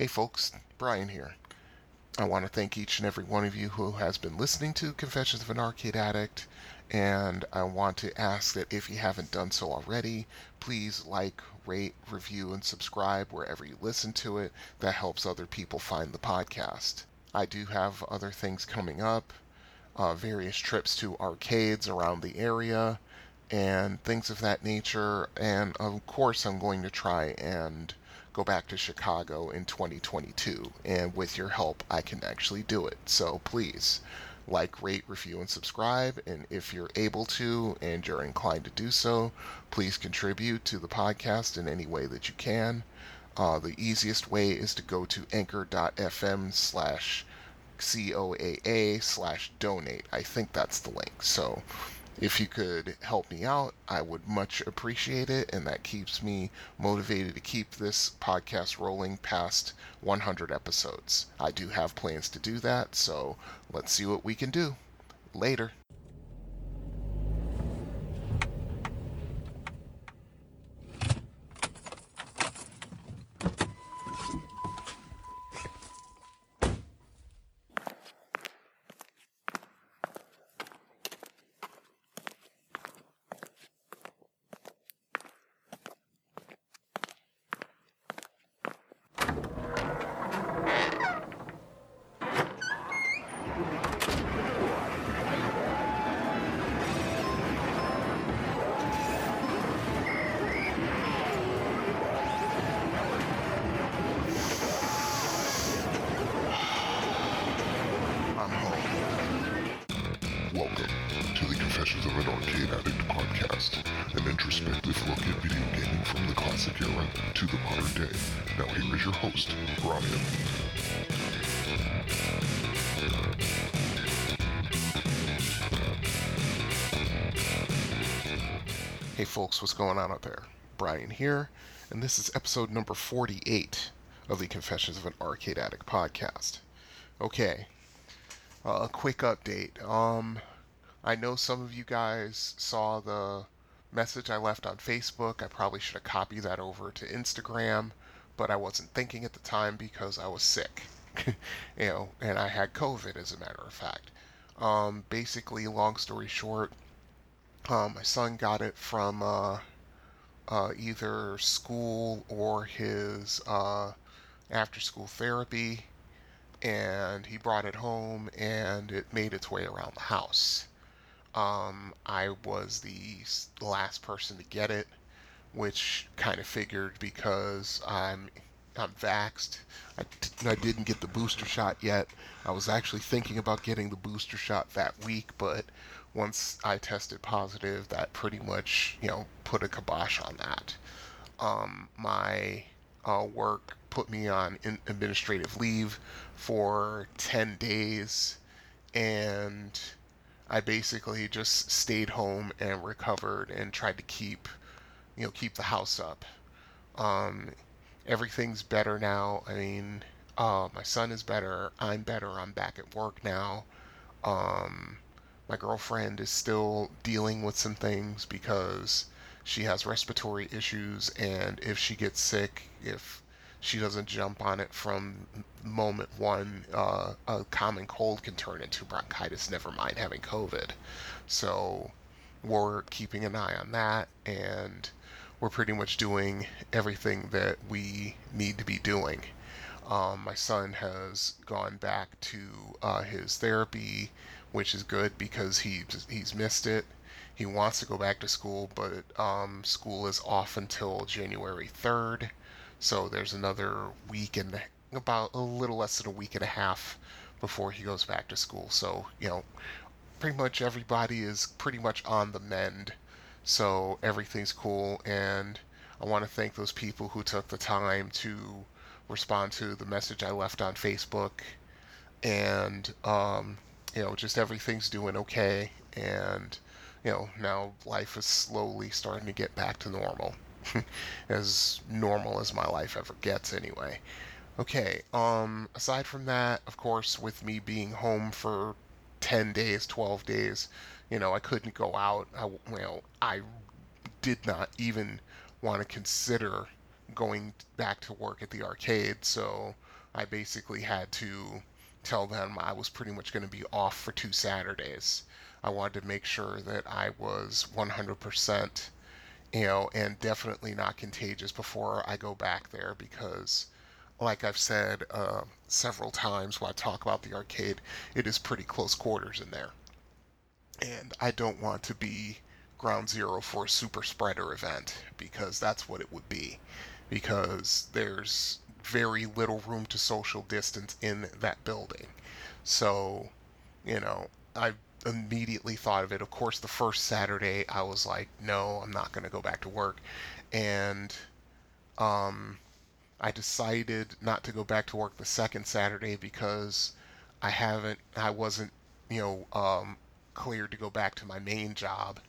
Hey folks, Brian here. I want to thank each and every one of you who has been listening to Confessions of an Arcade Addict, and I want to ask that if you haven't done so already, please like, rate, review, and subscribe wherever you listen to it. That helps other people find the podcast. I do have other things coming up, uh, various trips to arcades around the area, and things of that nature, and of course, I'm going to try and go back to Chicago in 2022. And with your help, I can actually do it. So please like, rate, review, and subscribe. And if you're able to and you're inclined to do so, please contribute to the podcast in any way that you can. Uh, the easiest way is to go to anchor.fm slash COAA slash donate. I think that's the link. So if you could help me out, I would much appreciate it, and that keeps me motivated to keep this podcast rolling past 100 episodes. I do have plans to do that, so let's see what we can do. Later. What's going on out there? Brian here, and this is episode number 48 of the Confessions of an Arcade Addict podcast. Okay, uh, a quick update. Um, I know some of you guys saw the message I left on Facebook. I probably should have copied that over to Instagram, but I wasn't thinking at the time because I was sick. you know, and I had COVID as a matter of fact. Um, basically, long story short, um, my son got it from uh, uh, either school or his uh, after school therapy, and he brought it home and it made its way around the house. Um, I was the last person to get it, which kind of figured because I'm I'm vaxxed. I, t- I didn't get the booster shot yet. I was actually thinking about getting the booster shot that week, but once I tested positive, that pretty much you know put a kibosh on that. Um, my uh, work put me on in administrative leave for 10 days, and I basically just stayed home and recovered and tried to keep, you know, keep the house up. Um, everything's better now. I mean, uh, my son is better. I'm better. I'm back at work now. Um, my girlfriend is still dealing with some things because she has respiratory issues, and if she gets sick, if she doesn't jump on it from moment one, uh, a common cold can turn into bronchitis, never mind having COVID. So we're keeping an eye on that, and we're pretty much doing everything that we need to be doing. Um, my son has gone back to uh, his therapy, which is good because he he's missed it. He wants to go back to school, but um, school is off until January 3rd. So there's another week and about a little less than a week and a half before he goes back to school. So, you know, pretty much everybody is pretty much on the mend. So everything's cool. And I want to thank those people who took the time to respond to the message I left on Facebook. And, um, you know, just everything's doing okay. And, you know, now life is slowly starting to get back to normal. as normal as my life ever gets, anyway. Okay, um, aside from that, of course, with me being home for 10 days, 12 days, you know, I couldn't go out. I, know, I did not even want to consider going back to work at the arcade, so I basically had to tell them I was pretty much going to be off for two Saturdays. I wanted to make sure that I was 100%, you know, and definitely not contagious before I go back there because, like I've said uh, several times when I talk about the arcade, it is pretty close quarters in there. And I don't want to be ground zero for a super spreader event because that's what it would be. Because there's very little room to social distance in that building. So, you know, I immediately thought of it. Of course, the first Saturday, I was like, no, I'm not going to go back to work. And um, I decided not to go back to work the second Saturday because I haven't, I wasn't, you know, um, cleared to go back to my main job.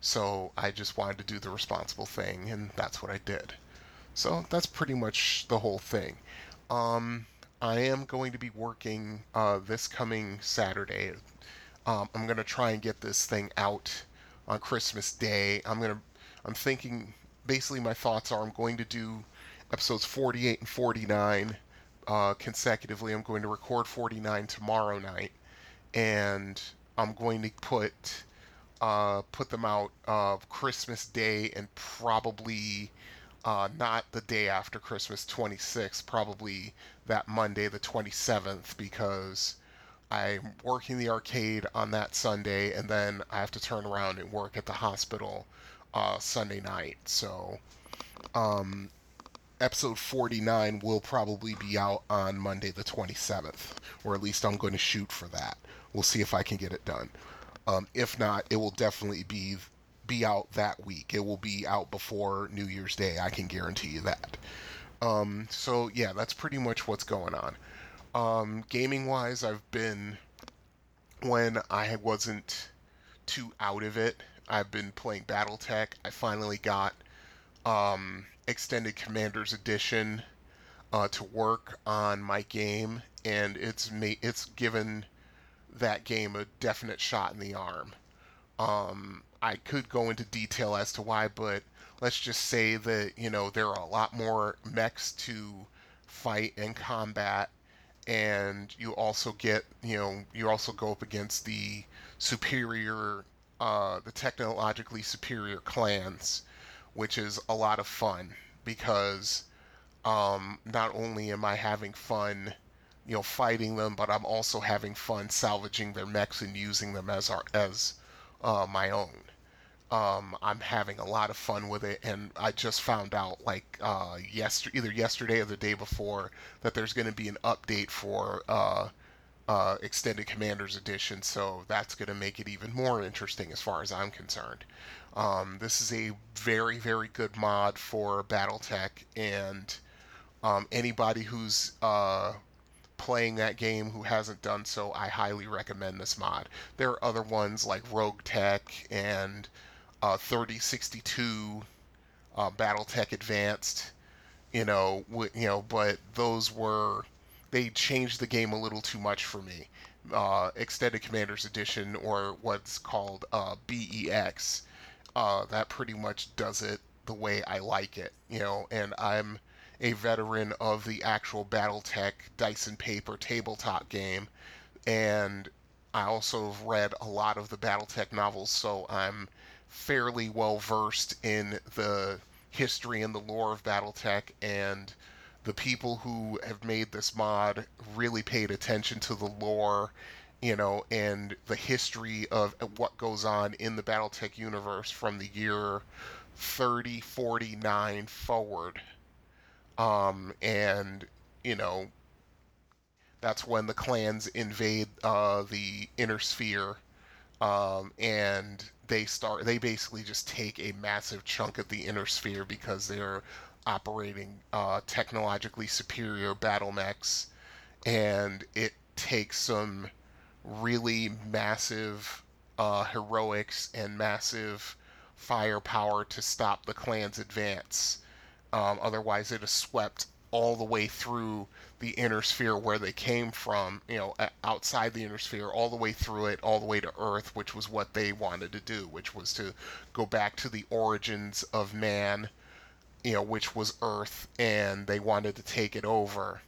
So I just wanted to do the responsible thing, and that's what I did. So that's pretty much the whole thing. Um, I am going to be working uh, this coming Saturday. Um, I'm going to try and get this thing out on Christmas Day. I'm going to, I'm thinking, basically, my thoughts are I'm going to do episodes 48 and 49 uh, consecutively. I'm going to record 49 tomorrow night, and I'm going to put uh, put them out uh, Christmas Day and probably uh, not the day after Christmas 26th, probably that Monday the 27th, because I'm working the arcade on that Sunday, and then I have to turn around and work at the hospital uh, Sunday night. So, um, episode 49 will probably be out on Monday the 27th, or at least I'm going to shoot for that. We'll see if I can get it done. Um, if not, it will definitely be be out that week. It will be out before New Year's Day. I can guarantee you that. Um, so yeah, that's pretty much what's going on. Um, gaming wise, I've been when I wasn't too out of it. I've been playing BattleTech. I finally got um, Extended Commanders Edition uh, to work on my game, and it's ma- it's given that game a definite shot in the arm. Um, I could go into detail as to why, but let's just say that, you know, there are a lot more mechs to fight and combat, and you also get, you know, you also go up against the superior, uh, the technologically superior clans, which is a lot of fun because um, not only am I having fun, you know, fighting them, but I'm also having fun salvaging their mechs and using them as our as uh, my own. Um, I'm having a lot of fun with it, and I just found out like uh, yesterday, either yesterday or the day before, that there's going to be an update for uh, uh, Extended Commanders Edition. So that's going to make it even more interesting as far as I'm concerned. Um, this is a very, very good mod for BattleTech, and um, anybody who's uh, playing that game who hasn't done so, I highly recommend this mod. There are other ones like Rogue Tech and uh, 3062 uh, BattleTech Advanced, you know, w- you know, but those were they changed the game a little too much for me. Uh, Extended Commanders Edition, or what's called uh, BEX, uh, that pretty much does it the way I like it, you know, and I'm a veteran of the actual BattleTech dice and paper tabletop game, and I also have read a lot of the BattleTech novels, so I'm fairly well versed in the history and the lore of BattleTech, and the people who have made this mod really paid attention to the lore, you know, and the history of what goes on in the BattleTech universe from the year 3049 forward. Um, and, you know, that's when the clans invade uh, the inner sphere. Um, and they start they basically just take a massive chunk of the inner sphere because they're operating uh, technologically superior battle mechs. And it takes some really massive uh, heroics and massive firepower to stop the clan's advance um, otherwise it is swept all the way through the inner sphere where they came from, you know, outside the inner sphere, all the way through it, all the way to Earth, which was what they wanted to do, which was to go back to the origins of man, you know, which was Earth, and they wanted to take it over.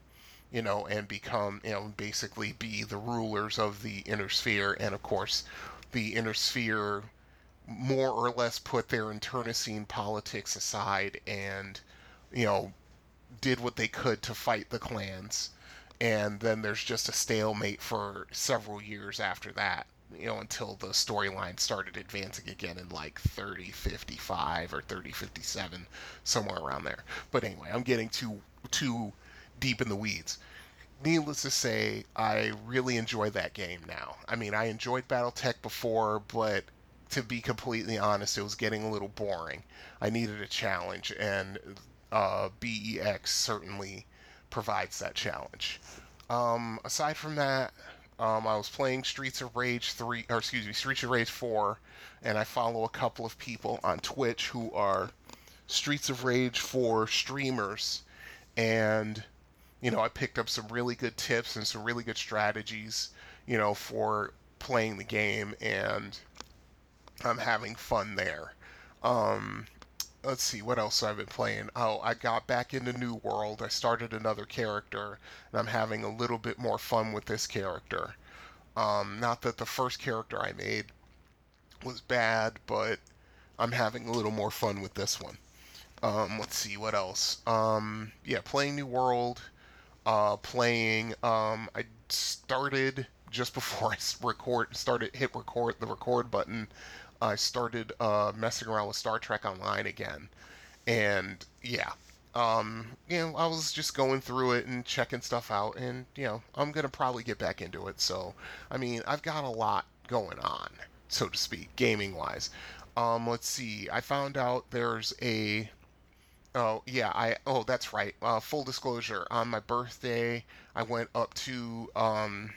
you know, and become, you know, basically be the rulers of the inner sphere. And of course, the inner sphere more or less put their internecine politics aside and, you know, did what they could to fight the clans. And then there's just a stalemate for several years after that, you know, until the storyline started advancing again in like 3055 or 3057, somewhere around there. But anyway, I'm getting too too deep in the weeds. Needless to say, I really enjoy that game now. I mean, I enjoyed BattleTech before, but to be completely honest, it was getting a little boring. I needed a challenge, and uh, BEX certainly provides that challenge. Um, aside from that, um, I was playing Streets of Rage 3, or excuse me, Streets of Rage 4, and I follow a couple of people on Twitch who are Streets of Rage 4 streamers, and you know, I picked up some really good tips and some really good strategies, you know, for playing the game, and I'm having fun there. Um, let's see what else I've been playing. Oh, I got back into New World. I started another character, and I'm having a little bit more fun with this character. Um, not that the first character I made was bad, but I'm having a little more fun with this one. Um, let's see what else. Um, yeah, playing New World. Uh, playing. Um, I started just before I record started hit record the record button. I started uh, messing around with Star Trek Online again, and yeah, um, you know, I was just going through it and checking stuff out, and you know, I'm gonna probably get back into it. So, I mean, I've got a lot going on, so to speak, gaming wise. Um, let's see. I found out there's a. Oh yeah, I. Oh, that's right. Uh, full disclosure. On my birthday, I went up to um,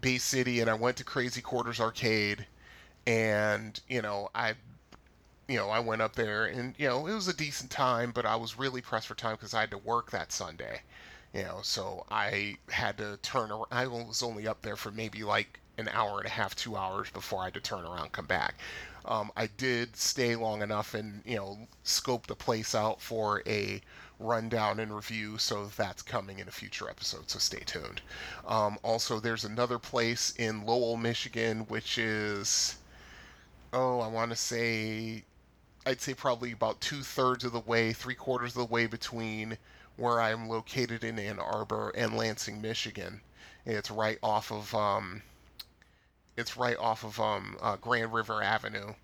Bay City and I went to Crazy Quarters Arcade and you know I you know I went up there and you know it was a decent time, but I was really pressed for time because I had to work that Sunday. You know, so I had to turn around. I was only up there for maybe like an hour and a half, two hours before I had to turn around come back. Um, I did stay long enough and you know scope the place out for a rundown and review, so that's coming in a future episode. So stay tuned. Um, also, there's another place in Lowell, Michigan, which is oh, I want to say, I'd say probably about two thirds of the way, three quarters of the way between where I'm located in Ann Arbor and Lansing, Michigan. It's right off of um, it's right off of um, uh, Grand River Avenue,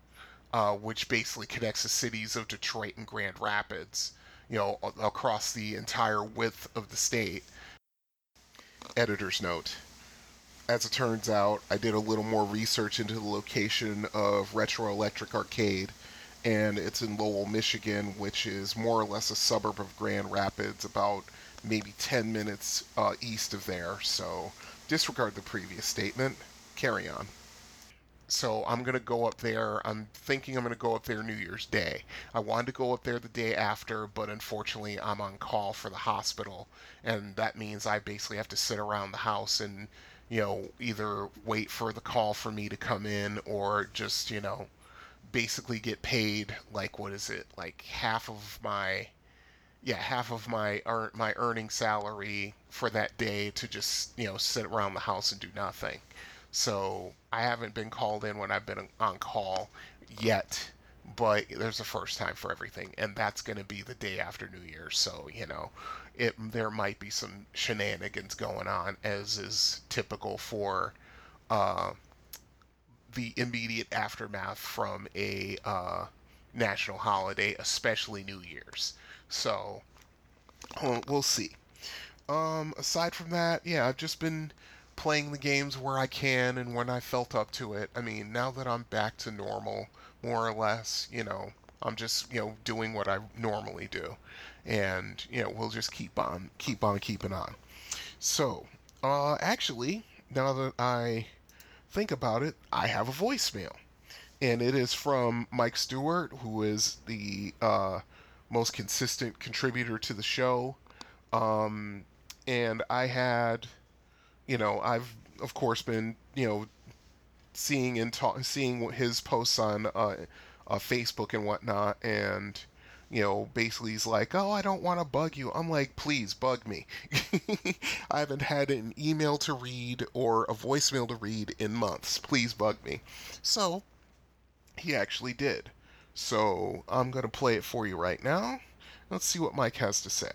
uh, which basically connects the cities of Detroit and Grand Rapids. You know, across the entire width of the state. Editor's note as it turns out, I did a little more research into the location of Retro Electric Arcade, and it's in Lowell, Michigan, which is more or less a suburb of Grand Rapids, about maybe 10 minutes uh, east of there. So disregard the previous statement. Carry on. So I'm going to go up there. I'm thinking I'm going to go up there New Year's Day. I wanted to go up there the day after, but unfortunately I'm on call for the hospital, and that means I basically have to sit around the house and you know, either wait for the call for me to come in or just, you know, basically get paid like what is it? Like half of my yeah, half of my my earning salary for that day to just, you know, sit around the house and do nothing. So, I haven't been called in when I've been on call yet but there's a first time for everything, and that's going to be the day after New Year's. So you know, it there might be some shenanigans going on, as is typical for uh, the immediate aftermath from a uh, national holiday, especially New Year's. So we'll see. Um, aside from that, yeah, I've just been playing the games where I can and when I felt up to it. I mean, now that I'm back to normal, more or less. You know, I'm just you know doing what I normally do, and you know we'll just keep on keep on keeping on. So, uh, actually, now that I think about it, I have a voicemail, and it is from Mike Stewart, who is the uh, most consistent contributor to the show. Um, and I had, you know, I've of course been, you know, seeing and ta- seeing his posts on uh, uh, Facebook and whatnot, and you know, basically he's like, "Oh, I don't want to bug you." I'm like, "Please bug me." I haven't had an email to read or a voicemail to read in months. Please bug me. So, he actually did. So, I'm going to play it for you right now. Let's see what Mike has to say.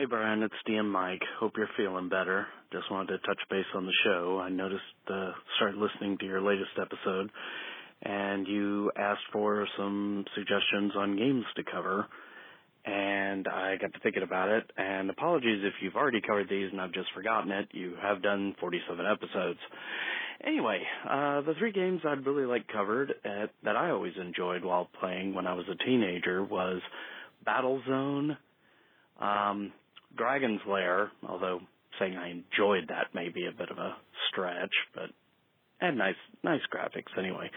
Hey Brian, it's DM Mike. Hope you're feeling better. Just wanted to touch base on the show. I noticed, uh, started listening to your latest episode, and you asked for some suggestions on games to cover, and I got to thinking about it, and apologies if you've already covered these and I've just forgotten it. You have done 47 episodes. Anyway, uh, the three games I'd really like covered at, that I always enjoyed while playing when I was a teenager was Battlezone, um, Dragon's Lair, although saying I enjoyed that may be a bit of a stretch, but had nice nice graphics anyway.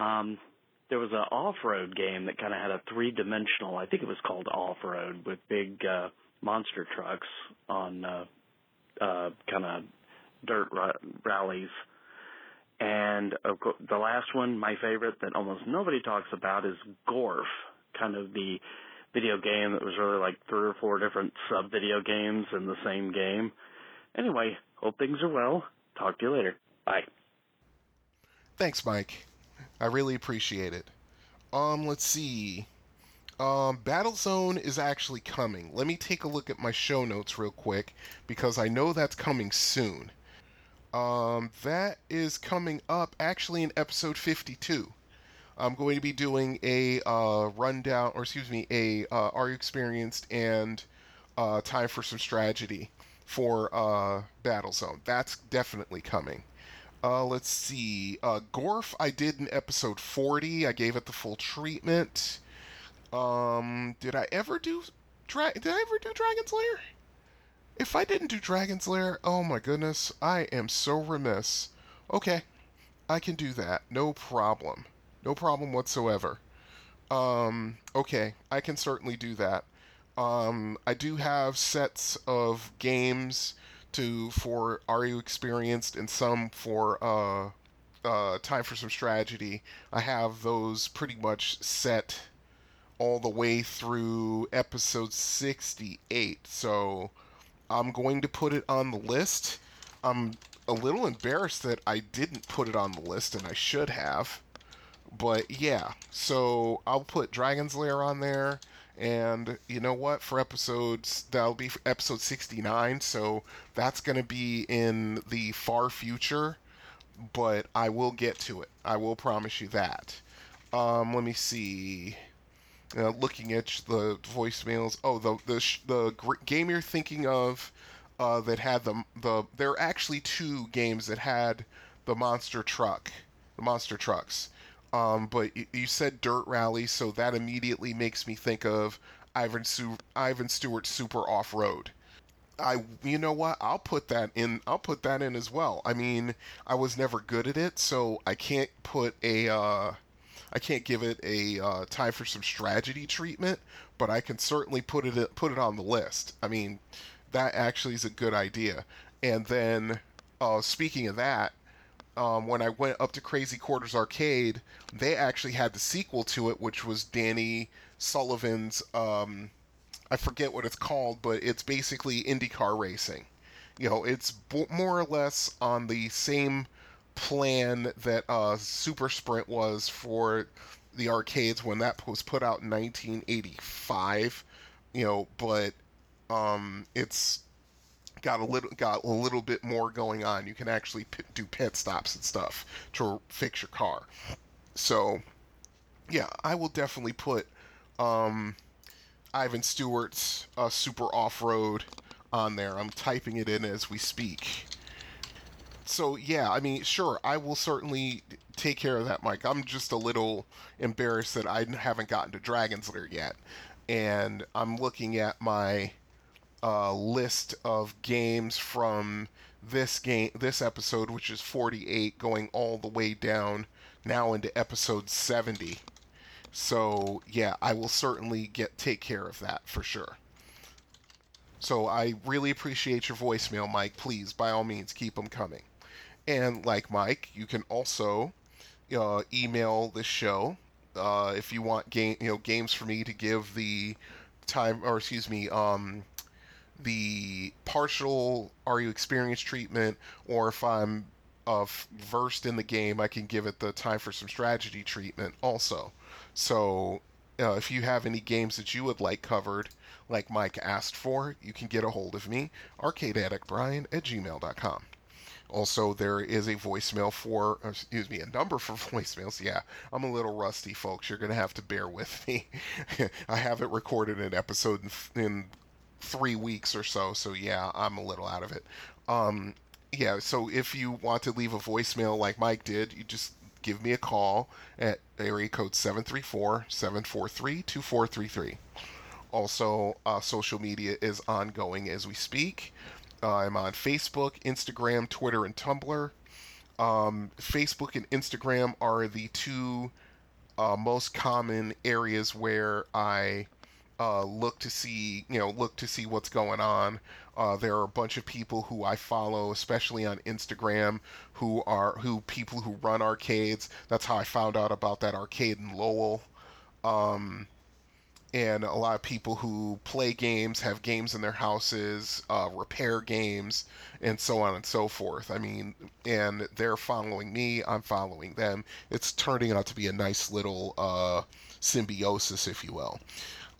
Um, there was an off-road game that kind of had a three-dimensional. I think it was called Off-Road with big uh, monster trucks on uh, uh, kind of dirt r- rallies. And uh, the last one, my favorite, that almost nobody talks about is Gorf, kind of the video game that was really like three or four different sub video games in the same game. Anyway, hope things are well. Talk to you later. Bye. Thanks, Mike. I really appreciate it. Um, let's see. Um, Battlezone is actually coming. Let me take a look at my show notes real quick because I know that's coming soon. Um, that is coming up actually in episode 52. I'm going to be doing a uh, rundown, or excuse me, a uh, Are You Experienced and uh, Time for Some Strategy for uh, Battlezone. That's definitely coming. Uh, let's see. Uh, Gorf, I did in episode 40. I gave it the full treatment. Um, did I ever do Dra- Did I ever do Dragon's Lair? If I didn't do Dragon's Lair, oh my goodness, I am so remiss. Okay, I can do that. No problem. No problem whatsoever. Um, okay, I can certainly do that. Um, I do have sets of games to for Are You Experienced and some for uh, uh, Time for Some Strategy. I have those pretty much set all the way through episode 68. So I'm going to put it on the list. I'm a little embarrassed that I didn't put it on the list, and I should have. But yeah, so I'll put Dragon's Lair on there. And you know what? For episodes, that'll be episode 69. So that's going to be in the far future. But I will get to it. I will promise you that. Um, let me see. Uh, looking at the voicemails. Oh, the the the game you're thinking of uh, that had the the there are actually two games that had the monster truck, the monster trucks. Um, but you, said Dirt Rally, so that immediately makes me think of Ivan Su- Ivan Stewart Super Off Road. I you know what? I'll put that in. I'll put that in as well. I mean, I was never good at it, so I can't put a. Uh, I can't give it a uh, time for some strategy treatment, but I can certainly put it put it on the list. I mean, that actually is a good idea. And then, uh, speaking of that, um, when I went up to Crazy Quarters Arcade, they actually had the sequel to it, which was Danny Sullivan's. Um, I forget what it's called, but it's basically IndyCar racing. You know, it's b- more or less on the same plan that uh, Super Sprint was for the arcades when that was put out in 1985. You know, but um, it's got a little got a little bit more going on. You can actually pit, do pit stops and stuff to fix your car. So, yeah, I will definitely put um, Ivan Stewart's uh, Super Off Road on there. I'm typing it in as we speak. So yeah, I mean, sure, I will certainly take care of that, Mike. I'm just a little embarrassed that I haven't gotten to Dragon's Lair yet, and I'm looking at my uh, list of games from this game, this episode, which is 48, going all the way down now into episode 70. So yeah, I will certainly get take care of that for sure. So I really appreciate your voicemail, Mike. Please, by all means, keep them coming. And like Mike, you can also uh, email the show uh, if you want game, you know, games for me to give the time, or excuse me, um, the partial are you experienced treatment, or if I'm uh, versed in the game, I can give it the time for some strategy treatment also. So uh, if you have any games that you would like covered, like Mike asked for, you can get a hold of me, arcadeaddictbrian at gmail.com. Also, there is a voicemail for, excuse me, a number for voicemails. Yeah, I'm a little rusty, folks. You're going to have to bear with me. I haven't recorded an episode in, in, three weeks or so, so yeah, I'm a little out of it. Um, yeah, so if you want to leave a voicemail like Mike did, you just give me a call at area code 734-743-2433. Also, uh, social media is ongoing as we speak. Uh, I'm on Facebook, Instagram, Twitter, and Tumblr. Um, Facebook and Instagram are the two uh, most common areas where I uh, look to see, you know, look to see what's going on. Uh, there are a bunch of people who I follow, especially on Instagram, who are who people who run arcades. That's how I found out about that arcade in Lowell. Um, and a lot of people who play games, have games in their houses, uh, repair games, and so on and so forth. I mean, and they're following me, I'm following them. It's turning out to be a nice little uh, symbiosis, if you will.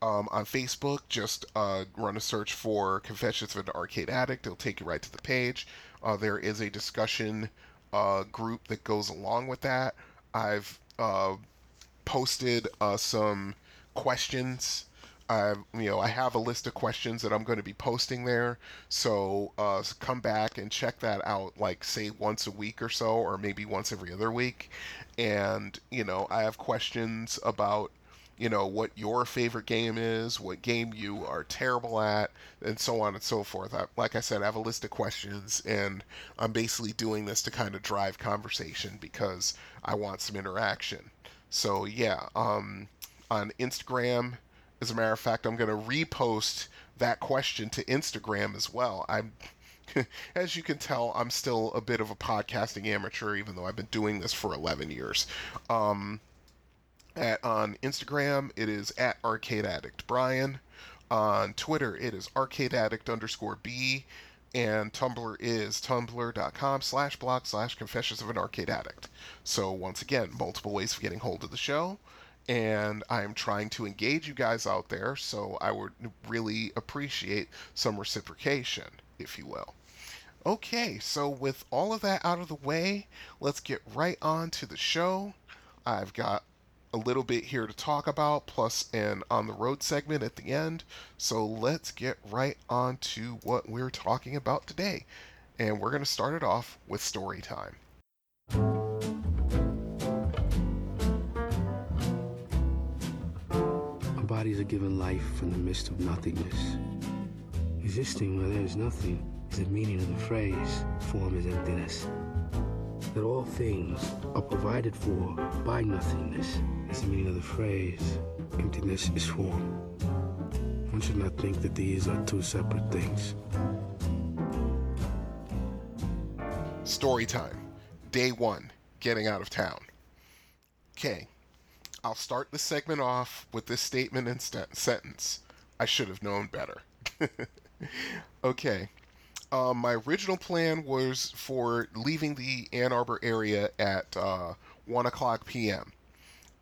Um, on Facebook, just uh, run a search for Confessions of an Arcade Addict. It'll take you right to the page. Uh, there is a discussion uh, group that goes along with that. I've uh, posted uh, some questions. I, you know, I have a list of questions that I'm going to be posting there. So uh, come back and check that out, like say once a week or so, or maybe once every other week. And you know, I have questions about, you know, what your favorite game is, what game you are terrible at, and so on and so forth. I, like I said, I have a list of questions, and I'm basically doing this to kind of drive conversation because I want some interaction. So yeah, um, on Instagram. As a matter of fact, I'm going to repost that question to Instagram as well. I'm as you can tell, I'm still a bit of a podcasting amateur, even though I've been doing this for 11 years. Um, at, on Instagram, it is at Arcade Addict Brian. On Twitter, it is Arcade Addict underscore B. And Tumblr is tumblr.com slash blog slash confessions of an arcade addict. So, once again, multiple ways of getting hold of the show and I'm trying to engage you guys out there, so I would really appreciate some reciprocation, if you will. Okay, so with all of that out of the way, let's get right on to the show. I've got a little bit here to talk about, plus an on the road segment at the end. So let's get right on to what we're talking about today. And we're going to start it off with story time. Our bodies are given life from the midst of nothingness. Existing where there is nothing is the meaning of the phrase, form is emptiness. That all things are provided for by nothingness is the meaning of the phrase, emptiness is form. One should not think that these are two separate things. Story time. Day one, getting out of town. Okay, I'll start the segment off with this statement and st- sentence. I should have known better. okay. Um, my original plan was for leaving the Ann Arbor area at uh, 1 o'clock p.m.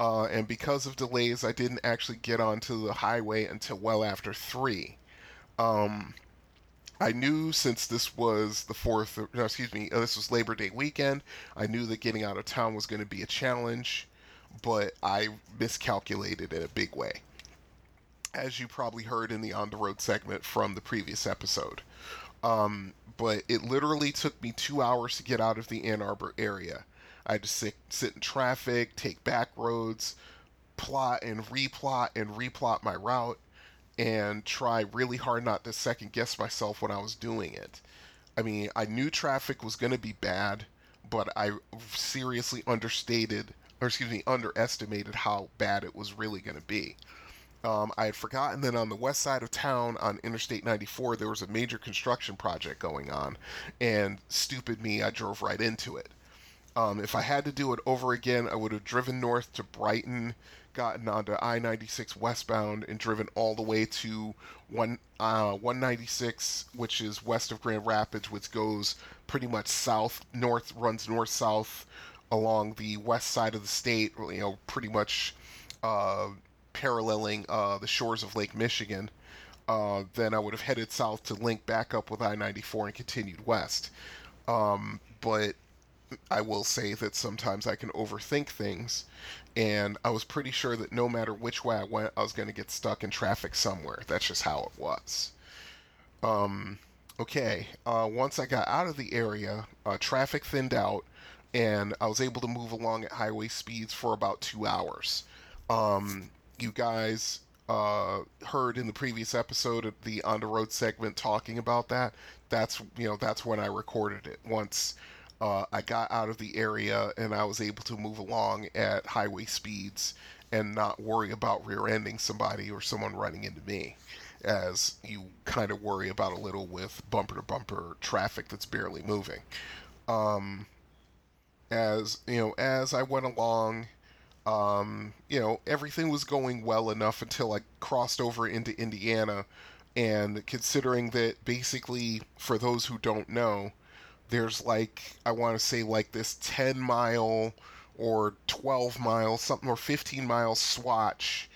Uh, and because of delays, I didn't actually get onto the highway until well after 3. Um, I knew since this was the 4th, no, excuse me, uh, this was Labor Day weekend, I knew that getting out of town was going to be a challenge but I miscalculated in a big way. As you probably heard in the on the road segment from the previous episode. Um, but it literally took me two hours to get out of the Ann Arbor area. I to sit, sit in traffic, take back roads, plot and replot and replot my route, and try really hard not to second guess myself when I was doing it. I mean, I knew traffic was going to be bad, but I seriously understated or excuse me, underestimated how bad it was really going to be. Um, I had forgotten that on the west side of town on Interstate 94 there was a major construction project going on, and stupid me, I drove right into it. Um, if I had to do it over again, I would have driven north to Brighton, gotten onto I 96 westbound, and driven all the way to one, uh, 196, which is west of Grand Rapids, which goes pretty much south, north, runs north south along the west side of the state, you know, pretty much uh, paralleling uh, the shores of Lake Michigan. Uh, then I would have headed south to link back up with I 94 and continued west. Um, but I will say that sometimes I can overthink things, and I was pretty sure that no matter which way I went, I was going to get stuck in traffic somewhere. That's just how it was. Um, okay, uh, once I got out of the area, uh, traffic thinned out, and I was able to move along at highway speeds for about two hours. Um, you guys uh, heard in the previous episode of the on the road segment talking about that. That's you know that's when I recorded it. Once uh, I got out of the area and I was able to move along at highway speeds and not worry about rear-ending somebody or someone running into me, as you kind of worry about a little with bumper-to-bumper traffic that's barely moving. Um, as you know, as I went along um, you know, everything was going well enough until I crossed over into Indiana. And considering that basically, for those who don't know, there's like, I want to say, like this 10 mile or 12 mile, something, or 15 mile swatch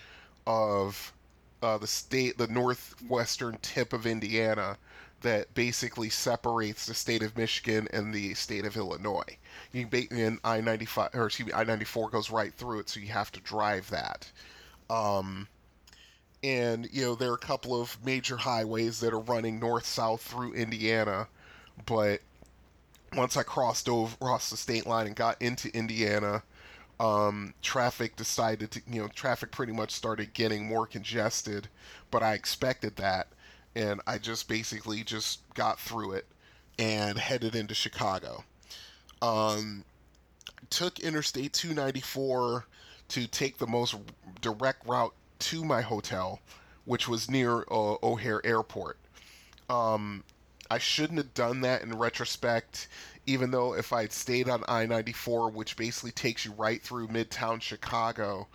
of uh, the state, the northwestern tip of Indiana that basically separates the state of Michigan and the state of Illinois. You in I ninety five or excuse me I ninety four goes right through it, so you have to drive that. Um, and you know there are a couple of major highways that are running north south through Indiana, but once I crossed over across the state line and got into Indiana, um, traffic decided to you know traffic pretty much started getting more congested, but I expected that and I just basically just got through it and headed into Chicago. Um, took Interstate 294 to take the most direct route to my hotel, which was near uh, O'Hare Airport. Um, I shouldn't have done that in retrospect, even though if I had stayed on I 94, which basically takes you right through Midtown Chicago,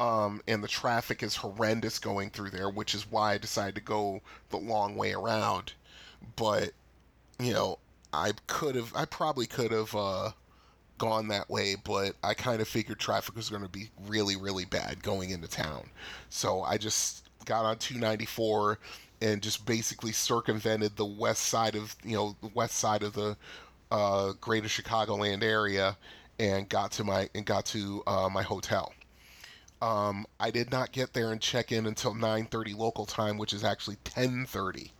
um, and the traffic is horrendous going through there, which is why I decided to go the long way around. But you know, I could have, I probably could have uh, gone that way, but I kind of figured traffic was going to be really, really bad going into town, so I just got on 294 and just basically circumvented the west side of you know the west side of the uh, greater Chicagoland area and got to my and got to uh, my hotel. Um, I did not get there and check in until 9:30 local time, which is actually 10:30.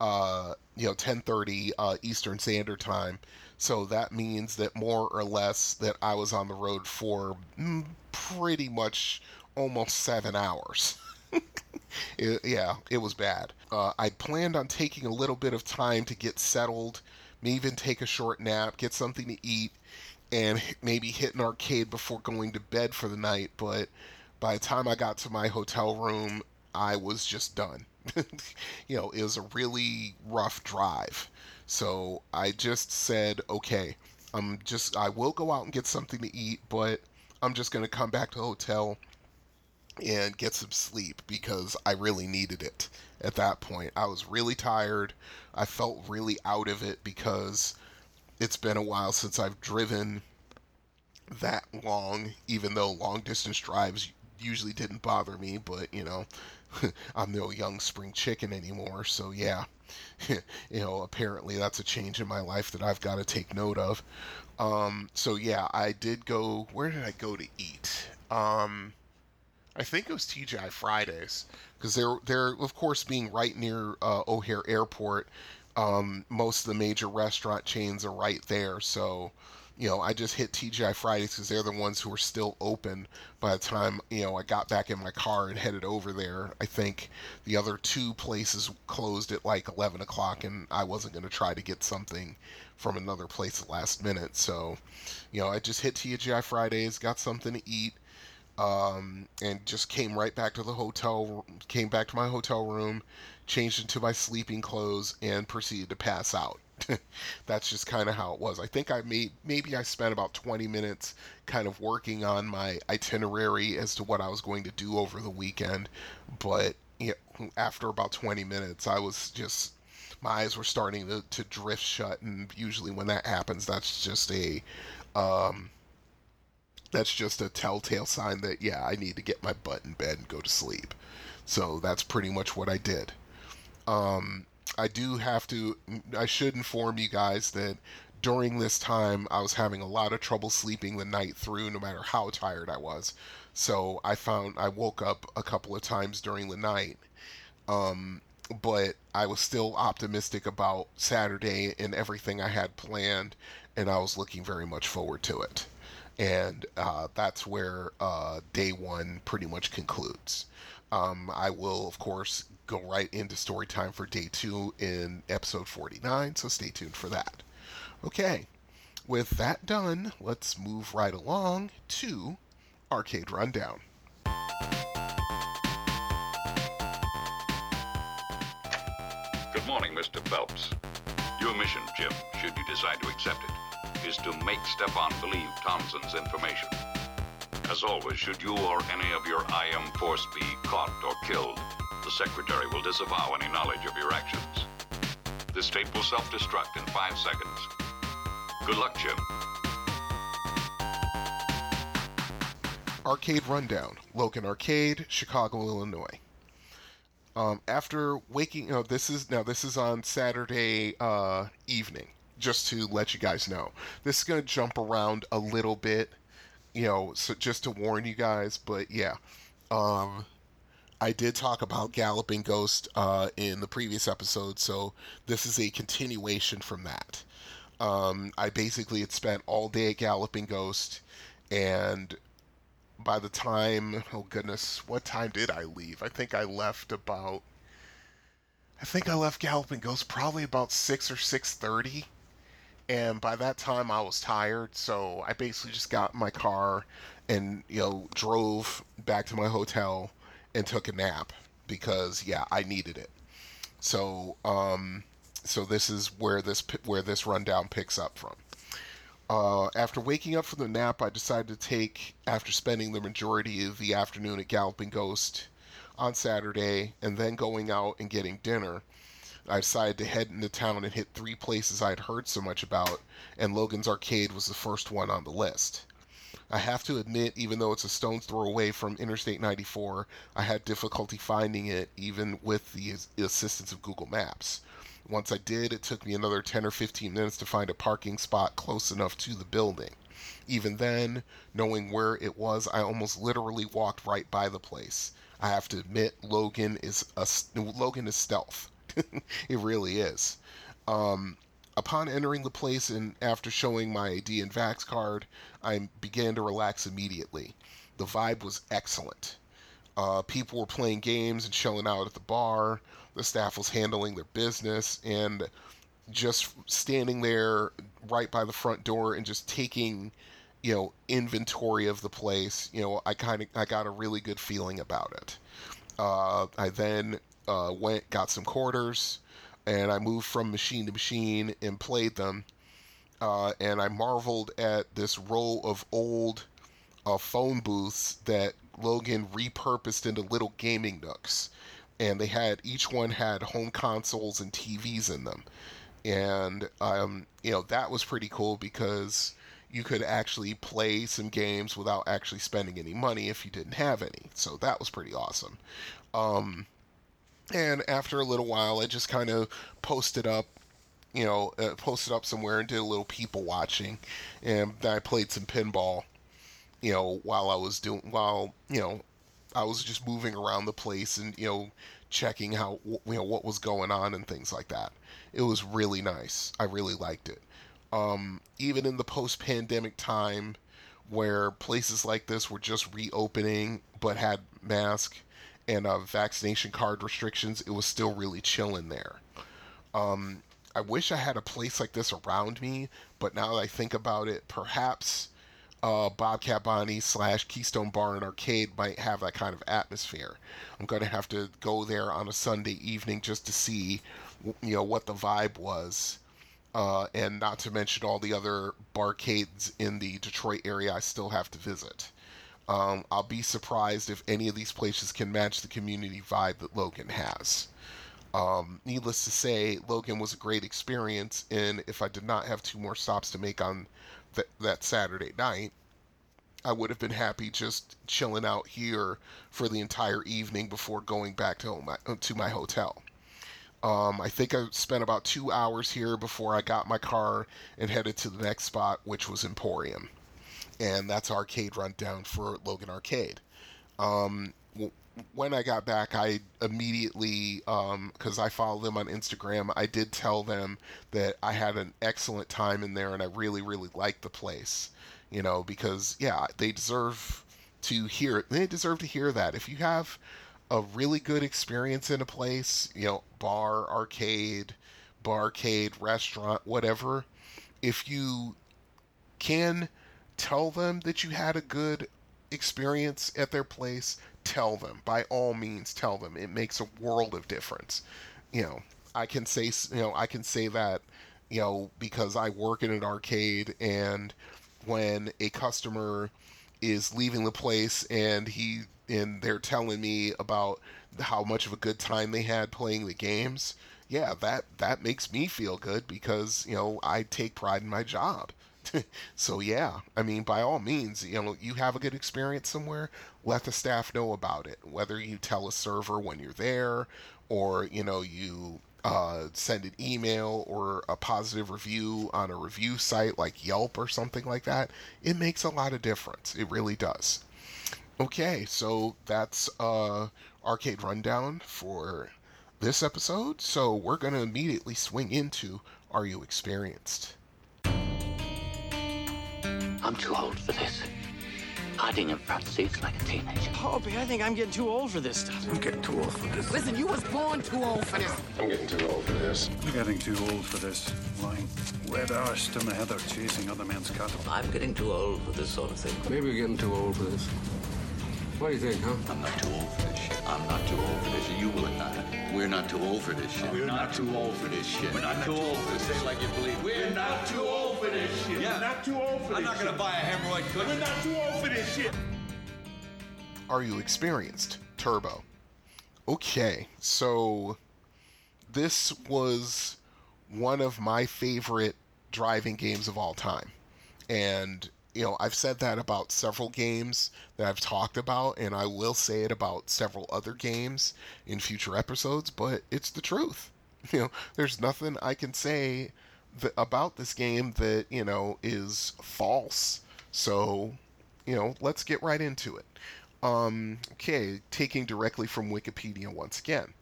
Uh, you know, 10:30 uh, Eastern Standard Time. So that means that more or less that I was on the road for mm, pretty much almost seven hours. it, yeah, it was bad. Uh, I planned on taking a little bit of time to get settled, maybe even take a short nap, get something to eat, and maybe hit an arcade before going to bed for the night. But by the time I got to my hotel room, I was just done. you know, it was a really rough drive. So I just said, okay, I'm just, I will go out and get something to eat, but I'm just going to come back to the hotel and get some sleep because I really needed it at that point. I was really tired. I felt really out of it because it's been a while since I've driven that long, even though long distance drives usually didn't bother me, but you know, I'm no young spring chicken anymore, so yeah. you know, apparently that's a change in my life that I've got to take note of. Um, so yeah, I did go. Where did I go to eat? Um, I think it was TGI Fridays because they're they're of course being right near uh, O'Hare Airport um, most of the major restaurant chains are right there. So, you know, I just hit TGI Fridays because they're the ones who were still open by the time, you know, I got back in my car and headed over there. I think the other two places closed at like 11 o'clock, and I wasn't going to try to get something from another place at last minute. So, you know, I just hit TGI Fridays, got something to eat, um, and just came right back to the hotel, came back to my hotel room, changed into my sleeping clothes, and proceeded to pass out. that's just kind of how it was. I think I made maybe I spent about 20 minutes kind of working on my itinerary as to what I was going to do over the weekend, but you know, after about 20 minutes, I was just my eyes were starting to, to drift shut, and usually when that happens, that's just a um, that's just a telltale sign that yeah, I need to get my butt in bed and go to sleep. So that's pretty much what I did. Um, I do have to, I should inform you guys that during this time I was having a lot of trouble sleeping the night through, no matter how tired I was. So I found I woke up a couple of times during the night. Um, but I was still optimistic about Saturday and everything I had planned, and I was looking very much forward to it. And uh, that's where uh, day one pretty much concludes. Um, I will, of course, go right into story time for day two in episode 49, so stay tuned for that. Okay, with that done, let's move right along to Arcade Rundown. Good morning, Mr. Phelps. Your mission, Jim, should you decide to accept it, is to make Stefan believe Thompson's information. As always, should you or any of your IM force be caught or killed, the Secretary will disavow any knowledge of your actions. This tape will self-destruct in five seconds. Good luck, Jim. Arcade Rundown, Logan Arcade, Chicago, Illinois. Um, after waking, you know, this is now this is on Saturday uh, evening. Just to let you guys know, this is gonna jump around a little bit you know, so just to warn you guys, but yeah. Um, I did talk about Galloping Ghost uh, in the previous episode, so this is a continuation from that. Um, I basically had spent all day at Galloping Ghost, and by the time, oh goodness, what time did I leave? I think I left about, I think I left Galloping Ghost probably about six or six thirty and by that time I was tired, so I basically just got my car and you know drove back to my hotel and took a nap because yeah, I needed it. So um, so this is where this where this rundown picks up from. Uh, after waking up from the nap, I decided to take, after spending the majority of the afternoon at Galloping Ghost on Saturday and then going out and getting dinner, I decided to head into town and hit three places I'd heard so much about, and Logan's Arcade was the first one on the list. I have to admit, even though it's a stone's throw away from Interstate 94, I had difficulty finding it even with the assistance of Google Maps. Once I did, it took me another 10 or 15 minutes to find a parking spot close enough to the building. Even then, knowing where it was, I almost literally walked right by the place. I have to admit, Logan is a Logan is stealth. it really is. Um, upon entering the place and after showing my ID and Vax card, I began to relax immediately. The vibe was excellent. Uh, people were playing games and chilling out at the bar. The staff was handling their business and just standing there right by the front door and just taking, you know, inventory of the place. You know, I kind of I got a really good feeling about it. Uh, I then uh, went got some quarters, and I moved from machine to machine and played them. Uh, and I marveled at this row of old uh, phone booths that Logan repurposed into little gaming nooks, and they had each one had home consoles and TVs in them, and um, you know that was pretty cool because you could actually play some games without actually spending any money if you didn't have any. So that was pretty awesome. Um, and after a little while, I just kind of posted up, you know, uh, posted up somewhere and did a little people watching, and I played some pinball, you know, while I was doing, while you know, I was just moving around the place and you know, checking how you know what was going on and things like that. It was really nice. I really liked it. Um, even in the post-pandemic time, where places like this were just reopening but had masks and uh, vaccination card restrictions, it was still really chilling there. Um, I wish I had a place like this around me, but now that I think about it, perhaps uh, Bobcat Bonnie slash Keystone Bar and Arcade might have that kind of atmosphere. I'm going to have to go there on a Sunday evening just to see, you know, what the vibe was uh, and not to mention all the other barcades in the Detroit area I still have to visit. Um, I'll be surprised if any of these places can match the community vibe that Logan has. Um, needless to say, Logan was a great experience, and if I did not have two more stops to make on th- that Saturday night, I would have been happy just chilling out here for the entire evening before going back to my, to my hotel. Um, I think I spent about two hours here before I got my car and headed to the next spot, which was Emporium. And that's Arcade Rundown for Logan Arcade. Um, when I got back, I immediately, because um, I follow them on Instagram, I did tell them that I had an excellent time in there and I really, really liked the place. You know, because, yeah, they deserve to hear They deserve to hear that. If you have a really good experience in a place, you know, bar, arcade, barcade, restaurant, whatever, if you can tell them that you had a good experience at their place, tell them. By all means, tell them. It makes a world of difference. You know, I can say, you know, I can say that, you know, because I work in an arcade and when a customer is leaving the place and he and they're telling me about how much of a good time they had playing the games, yeah, that that makes me feel good because you know I take pride in my job. so yeah, I mean, by all means, you know, you have a good experience somewhere, let the staff know about it. Whether you tell a server when you're there, or you know, you uh, send an email or a positive review on a review site like Yelp or something like that, it makes a lot of difference. It really does. Okay, so that's uh, Arcade Rundown for this episode. So we're to immediately swing into Are You Experienced? I'm too old for this. Hiding in front seats like a teenager. Hobie, I think I'm getting too old for this stuff. I'm getting too old for this. Listen, you was born too old for this. I'm getting too old for this. I'm getting too old for this. Lying wet arsed in the heather chasing other men's cattle. I'm getting too old for this sort of thing. Maybe we're getting too old for this. What do you think, huh? I'm not too old for this shit. I'm not too old for this. You will not. We're not too old for this shit. We're not too old for this shit. We're not too old for this. Say like you believe. We're not too old for this shit. Yeah. We're not too old for this I'm not gonna shit. buy a hemorrhoid cushion. We're not too old for this shit. Are You Experienced? Turbo. Okay, so this was one of my favorite driving games of all time. And, you know, I've said that about several games that I've talked about, and I will say it about several other games in future episodes, but it's the truth. You know, there's nothing I can say that, about this game that, you know, is false. So, you know, let's get right into it. Um, okay, taking directly from Wikipedia once again.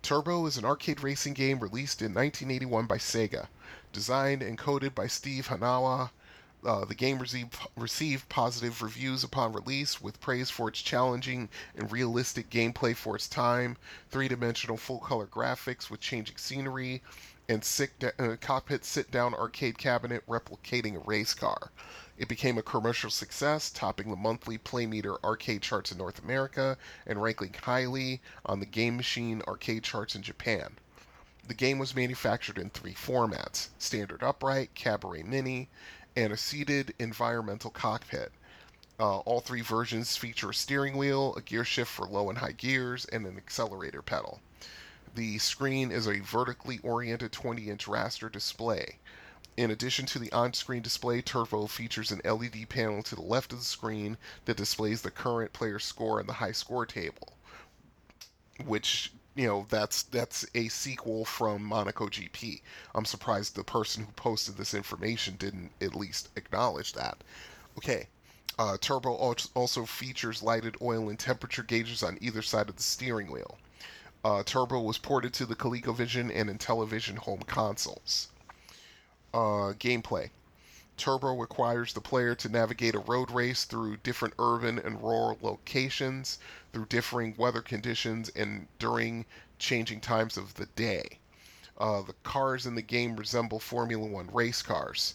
Turbo is an arcade racing game released in 1981 by Sega. Designed and coded by Steve Hanawa, uh, the game received, received positive reviews upon release, with praise for its challenging and realistic gameplay for its time, three dimensional full color graphics with changing scenery, and sit uh, cockpit sit down arcade cabinet replicating a race car. It became a commercial success, topping the monthly Playmeter arcade charts in North America and ranking highly on the Game Machine arcade charts in Japan. The game was manufactured in three formats standard upright, cabaret mini, and a seated environmental cockpit. Uh, all three versions feature a steering wheel, a gear shift for low and high gears, and an accelerator pedal. The screen is a vertically oriented 20 inch raster display. In addition to the on screen display, Turbo features an LED panel to the left of the screen that displays the current player score and the high score table. Which, you know, that's that's a sequel from Monaco GP. I'm surprised the person who posted this information didn't at least acknowledge that. Okay. Uh, Turbo also features lighted oil and temperature gauges on either side of the steering wheel. Uh, Turbo was ported to the ColecoVision and Intellivision home consoles. Uh, gameplay. Turbo requires the player to navigate a road race through different urban and rural locations, through differing weather conditions, and during changing times of the day. Uh, the cars in the game resemble Formula One race cars.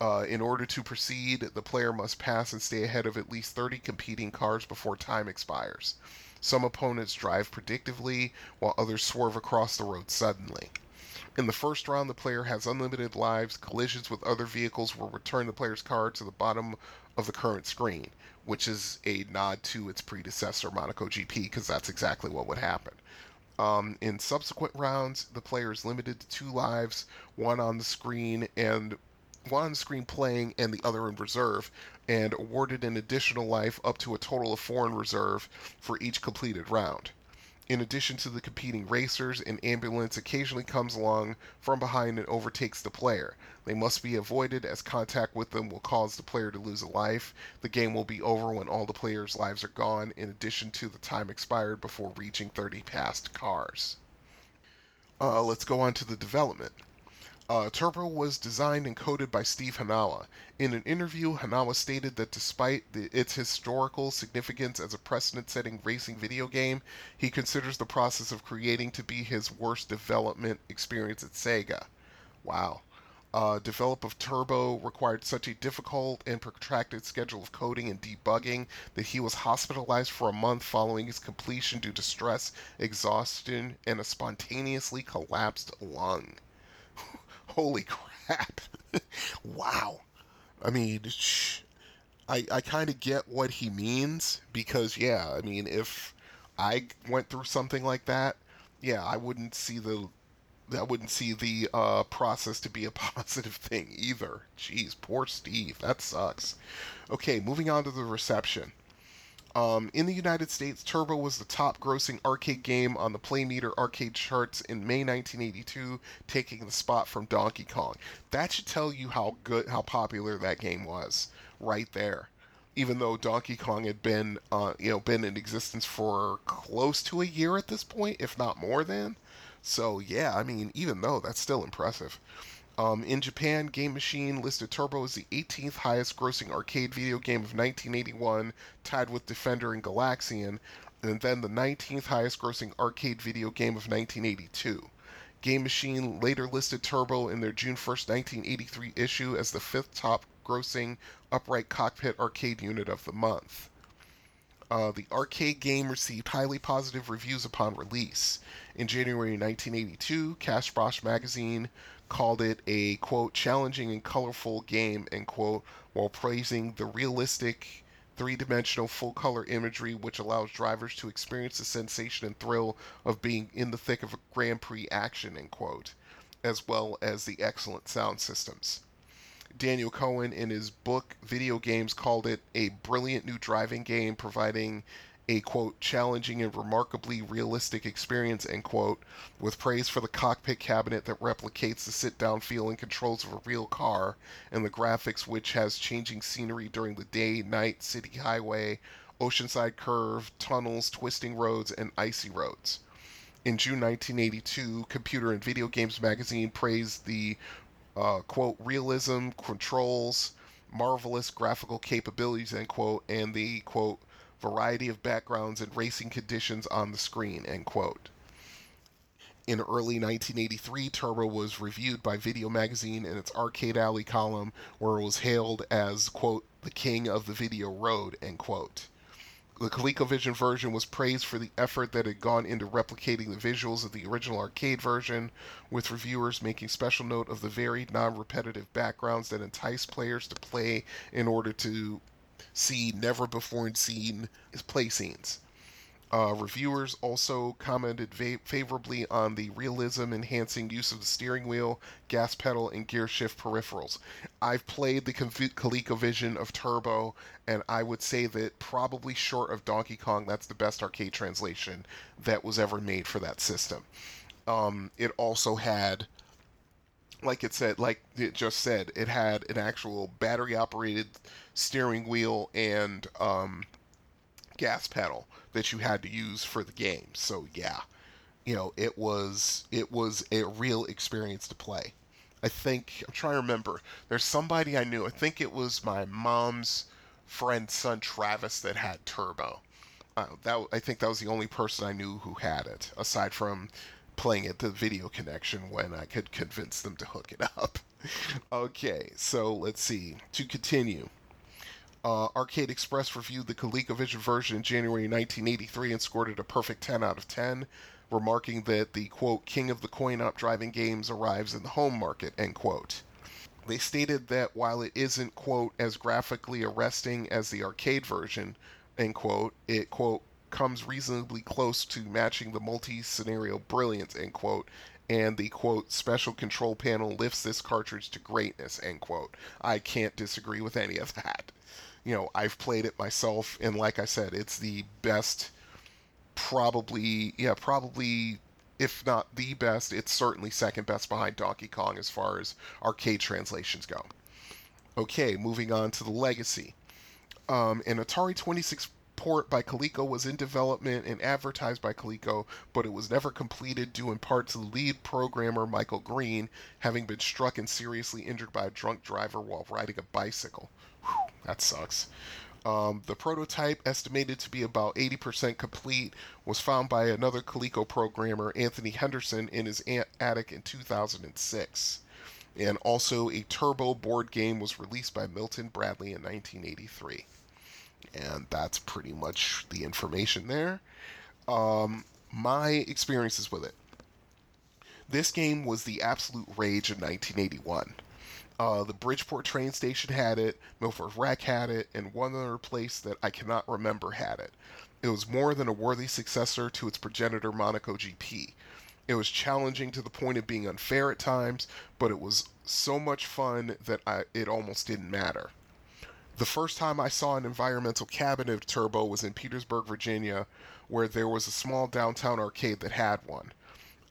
Uh, in order to proceed, the player must pass and stay ahead of at least 30 competing cars before time expires. Some opponents drive predictively, while others swerve across the road suddenly. In the first round, the player has unlimited lives. Collisions with other vehicles will return the player's car to the bottom of the current screen, which is a nod to its predecessor, Monaco GP, because that's exactly what would happen. Um, in subsequent rounds, the player is limited to two lives, one on the screen and one on screen playing and the other in reserve, and awarded an additional life up to a total of four in reserve for each completed round. In addition to the competing racers, an ambulance occasionally comes along from behind and overtakes the player. They must be avoided as contact with them will cause the player to lose a life. The game will be over when all the player's lives are gone, in addition to the time expired before reaching 30 passed cars. Uh, let's go on to the development. Uh, Turbo was designed and coded by Steve Hanawa. In an interview, Hanawa stated that despite the, its historical significance as a precedent setting racing video game, he considers the process of creating to be his worst development experience at Sega. Wow. Uh, develop of Turbo required such a difficult and protracted schedule of coding and debugging that he was hospitalized for a month following his completion due to stress, exhaustion, and a spontaneously collapsed lung. Holy crap. wow. I mean, I, I kind of get what he means because, yeah, I mean, if I went through something like that, yeah, I wouldn't see the I wouldn't see the uh, process to be a positive thing either. Jeez, poor Steve. That sucks. Okay, moving on to the reception. Um, in the United States, Turbo was the top grossing arcade game on the Playmeter arcade charts in May 1982, taking the spot from Donkey Kong. That should tell you how good, how popular that game was, right there. Even though Donkey Kong had been, uh, you know, been in existence for close to a year at this point, if not more than. So yeah, I mean, even though that's still impressive. Um, in Japan, Game Machine listed Turbo as the 18th highest grossing arcade video game of 1981, tied with Defender and Galaxian, and then the 19th highest grossing arcade video game of 1982. Game Machine later listed Turbo in their June 1st, 1983 issue as the fifth top grossing upright cockpit arcade unit of the month. Uh, the arcade game received highly positive reviews upon release. In January 1982, Cash magazine called it a quote challenging and colorful game end quote while praising the realistic three-dimensional full-color imagery which allows drivers to experience the sensation and thrill of being in the thick of a Grand Prix action end quote as well as the excellent sound systems. Daniel Cohen in his book Video Games called it a brilliant new driving game providing a quote challenging and remarkably realistic experience end quote with praise for the cockpit cabinet that replicates the sit down feel and controls of a real car and the graphics which has changing scenery during the day night city highway oceanside curve tunnels twisting roads and icy roads. In June 1982, Computer and Video Games magazine praised the uh, quote realism, controls, marvelous graphical capabilities end quote, and the quote variety of backgrounds and racing conditions on the screen, end quote. In early 1983, Turbo was reviewed by Video Magazine in its Arcade Alley column, where it was hailed as, quote, the king of the video road, end quote. The ColecoVision version was praised for the effort that had gone into replicating the visuals of the original arcade version, with reviewers making special note of the varied, non repetitive backgrounds that entice players to play in order to see never before seen play scenes. Uh, reviewers also commented va- favorably on the realism enhancing use of the steering wheel, gas pedal, and gear shift peripherals. I've played the ColecoVision of Turbo, and I would say that probably short of Donkey Kong, that's the best arcade translation that was ever made for that system. Um, it also had like it said, like it just said, it had an actual battery operated steering wheel and um, gas pedal that you had to use for the game. So yeah, you know, it was it was a real experience to play. I think I'm trying to remember. There's somebody I knew. I think it was my mom's friend's son Travis that had Turbo. Uh, that I think that was the only person I knew who had it, aside from playing at the video connection when I could convince them to hook it up. okay, so let's see. To continue. Uh, Arcade Express reviewed the ColecoVision version in January 1983 and scored it a perfect 10 out of 10. remarking that the quote king of the coin-op driving games arrives in the home market end quote. They stated that while it isn't quote as graphically arresting as the arcade version end quote, it quote comes reasonably close to matching the multi-scenario brilliance end quote and the quote special control panel lifts this cartridge to greatness end quote. I can't disagree with any of that. You know i've played it myself and like i said it's the best probably yeah probably if not the best it's certainly second best behind donkey kong as far as arcade translations go. Okay moving on to the legacy. Um, an atari 26 port by Coleco was in development and advertised by Coleco, but it was never completed due in part to lead programmer Michael Green having been struck and seriously injured by a drunk driver while riding a bicycle. Whew, that sucks. Um, the prototype, estimated to be about 80% complete, was found by another Coleco programmer, Anthony Henderson, in his attic in 2006. And also, a turbo board game was released by Milton Bradley in 1983 and that's pretty much the information there. Um, my experiences with it. This game was the absolute rage in 1981. Uh, the Bridgeport train station had it, Milford Rec had it, and one other place that I cannot remember had it. It was more than a worthy successor to its progenitor Monaco GP. It was challenging to the point of being unfair at times, but it was so much fun that I, it almost didn't matter. The first time I saw an environmental cabinet Turbo was in Petersburg, Virginia, where there was a small downtown arcade that had one.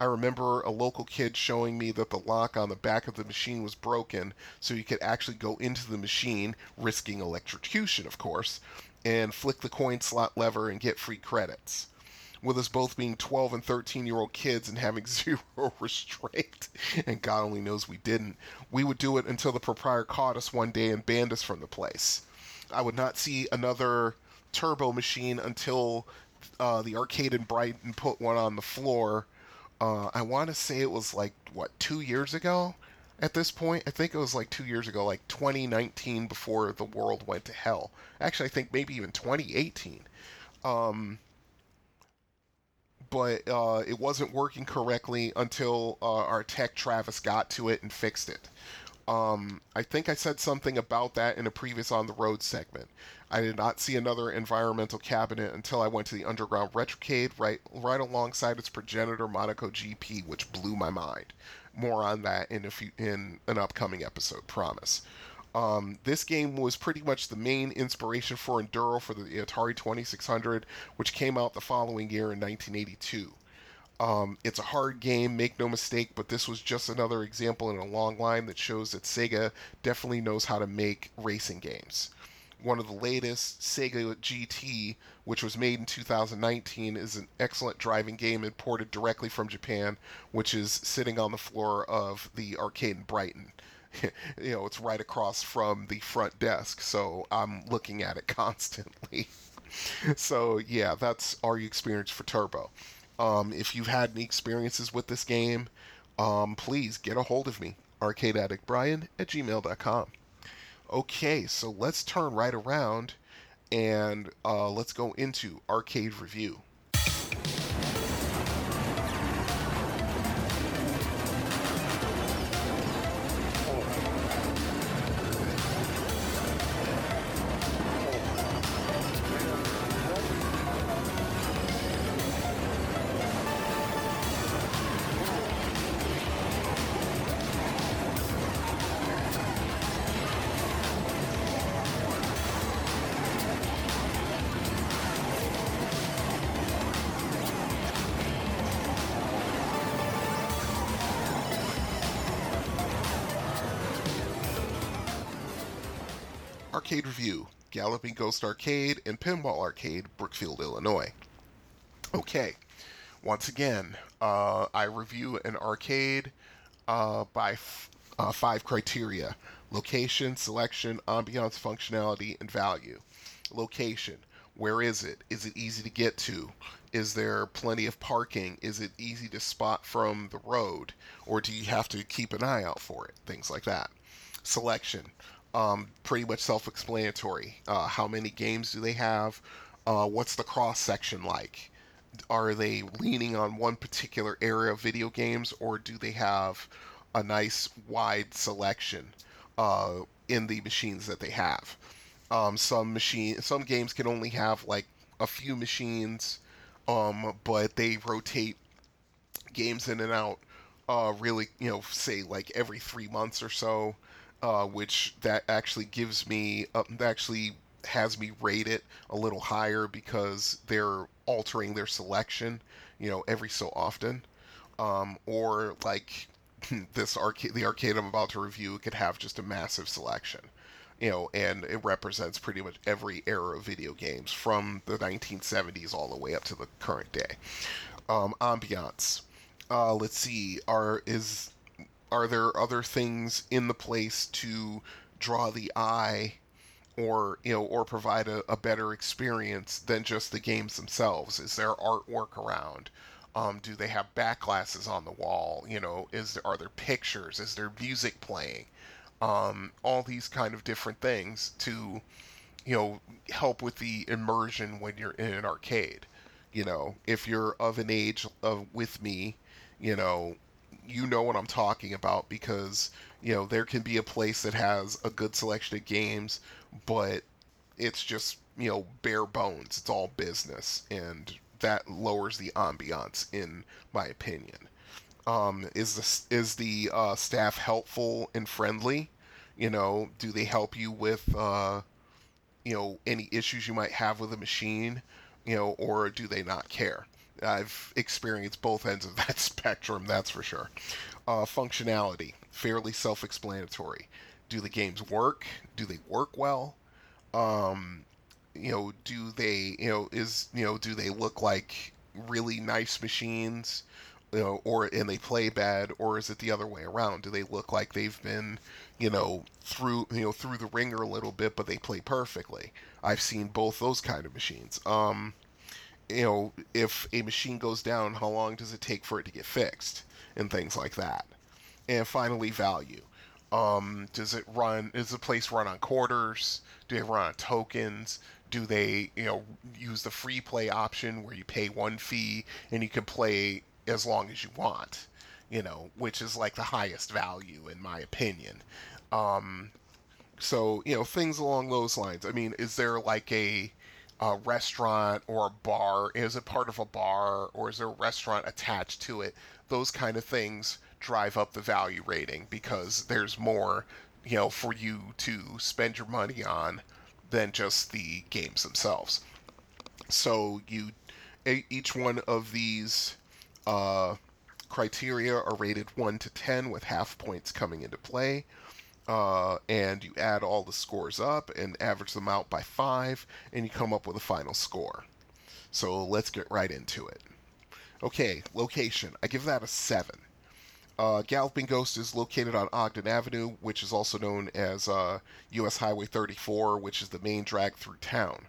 I remember a local kid showing me that the lock on the back of the machine was broken, so you could actually go into the machine, risking electrocution, of course, and flick the coin slot lever and get free credits. With us both being 12 and 13 year old kids and having zero restraint, and God only knows we didn't, we would do it until the proprietor caught us one day and banned us from the place. I would not see another turbo machine until uh, the arcade in Brighton put one on the floor. Uh, I want to say it was like, what, two years ago? At this point, I think it was like two years ago, like 2019 before the world went to hell. Actually, I think maybe even 2018. Um, but uh, it wasn't working correctly until uh, our tech Travis got to it and fixed it. Um, I think I said something about that in a previous on the road segment. I did not see another environmental cabinet until I went to the underground retrocade right right alongside its progenitor Monaco GP, which blew my mind. More on that in a few, in an upcoming episode, promise. Um, this game was pretty much the main inspiration for Enduro for the Atari 2600, which came out the following year in 1982. Um, it's a hard game, make no mistake, but this was just another example in a long line that shows that Sega definitely knows how to make racing games. One of the latest, Sega GT, which was made in 2019, is an excellent driving game imported directly from Japan, which is sitting on the floor of the arcade in Brighton. you know, it's right across from the front desk, so I'm looking at it constantly. so yeah, that's our experience for Turbo. Um, if you've had any experiences with this game, um, please get a hold of me, arcadeaddictbrian at gmail.com. Okay, so let's turn right around and uh, let's go into arcade review. Galloping Ghost Arcade, and Pinball Arcade, Brookfield, Illinois. Okay, once again, uh, I review an arcade uh, by f- uh, five criteria location, selection, ambiance, functionality, and value. Location where is it? Is it easy to get to? Is there plenty of parking? Is it easy to spot from the road? Or do you have to keep an eye out for it? Things like that. Selection um, pretty much self-explanatory. Uh, how many games do they have? Uh, what's the cross section like? are they leaning on one particular area of video games, or do they have a nice wide selection uh, in the machines that they have? Um, some machine, some games can only have like a few machines, um, but they rotate games in and out. Uh, really, you know, say like every three months or so, uh, which that actually gives me, uh, actually has me rate it a little higher because they're altering their selection, you know, every so often. Um, or like this arcade, the arcade I'm about to review could have just a massive selection, you know, and it represents pretty much every era of video games from the 1970s all the way up to the current day. Um, ambiance. Uh, let's see. Are is are there other things in the place to draw the eye or you know or provide a, a, better experience than just the games themselves? Is there artwork around? Um, do they have back glasses on the wall? You know is there are there pictures? Is there music playing? Um, all these kind of different things to you know help with the immersion when you're in an arcade. You know if you're of an age of with me you know you know what I'm talking about because you know there can be a place that has a good selection of games but it's just you know bare bones. It's all business, and that lowers the ambiance, in my opinion. Um, is the is the uh, staff helpful and friendly? You know, do they help you with uh, you know any issues you might have with a machine? You know, or do they not care? I've experienced both ends of that spectrum, that's for sure. Uh, functionality, fairly self explanatory do the games work? Do they work well? Um, you know, do they, you know, is, you know, do they look like really nice machines? You know, or and they play bad, or is it the other way around? Do they look like they've been, you know, through you know through the ringer a little bit, but they play perfectly? I've seen both those kind of machines. Um, you know, if a machine goes down, how long does it take for it to get fixed, and things like that. And finally, value. Um, does it run? Is the place run on quarters? Do they run on tokens? Do they, you know, use the free play option where you pay one fee and you can play as long as you want? You know, which is like the highest value in my opinion. Um, so you know, things along those lines. I mean, is there like a a restaurant or a bar? Is it part of a bar or is there a restaurant attached to it? Those kind of things drive up the value rating because there's more, you know, for you to spend your money on than just the games themselves. So you, each one of these uh, criteria are rated one to ten with half points coming into play. Uh, and you add all the scores up and average them out by five, and you come up with a final score. So let's get right into it. Okay, location. I give that a seven. Uh, Galloping Ghost is located on Ogden Avenue, which is also known as uh, U.S. Highway 34, which is the main drag through town.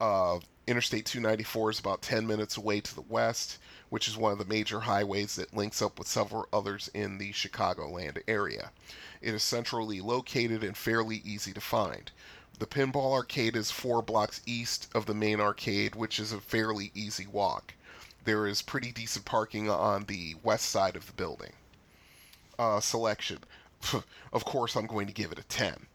Uh, Interstate 294 is about 10 minutes away to the west, which is one of the major highways that links up with several others in the Chicagoland area. It is centrally located and fairly easy to find. The Pinball Arcade is four blocks east of the main arcade, which is a fairly easy walk. There is pretty decent parking on the west side of the building uh, selection. of course, I'm going to give it a 10.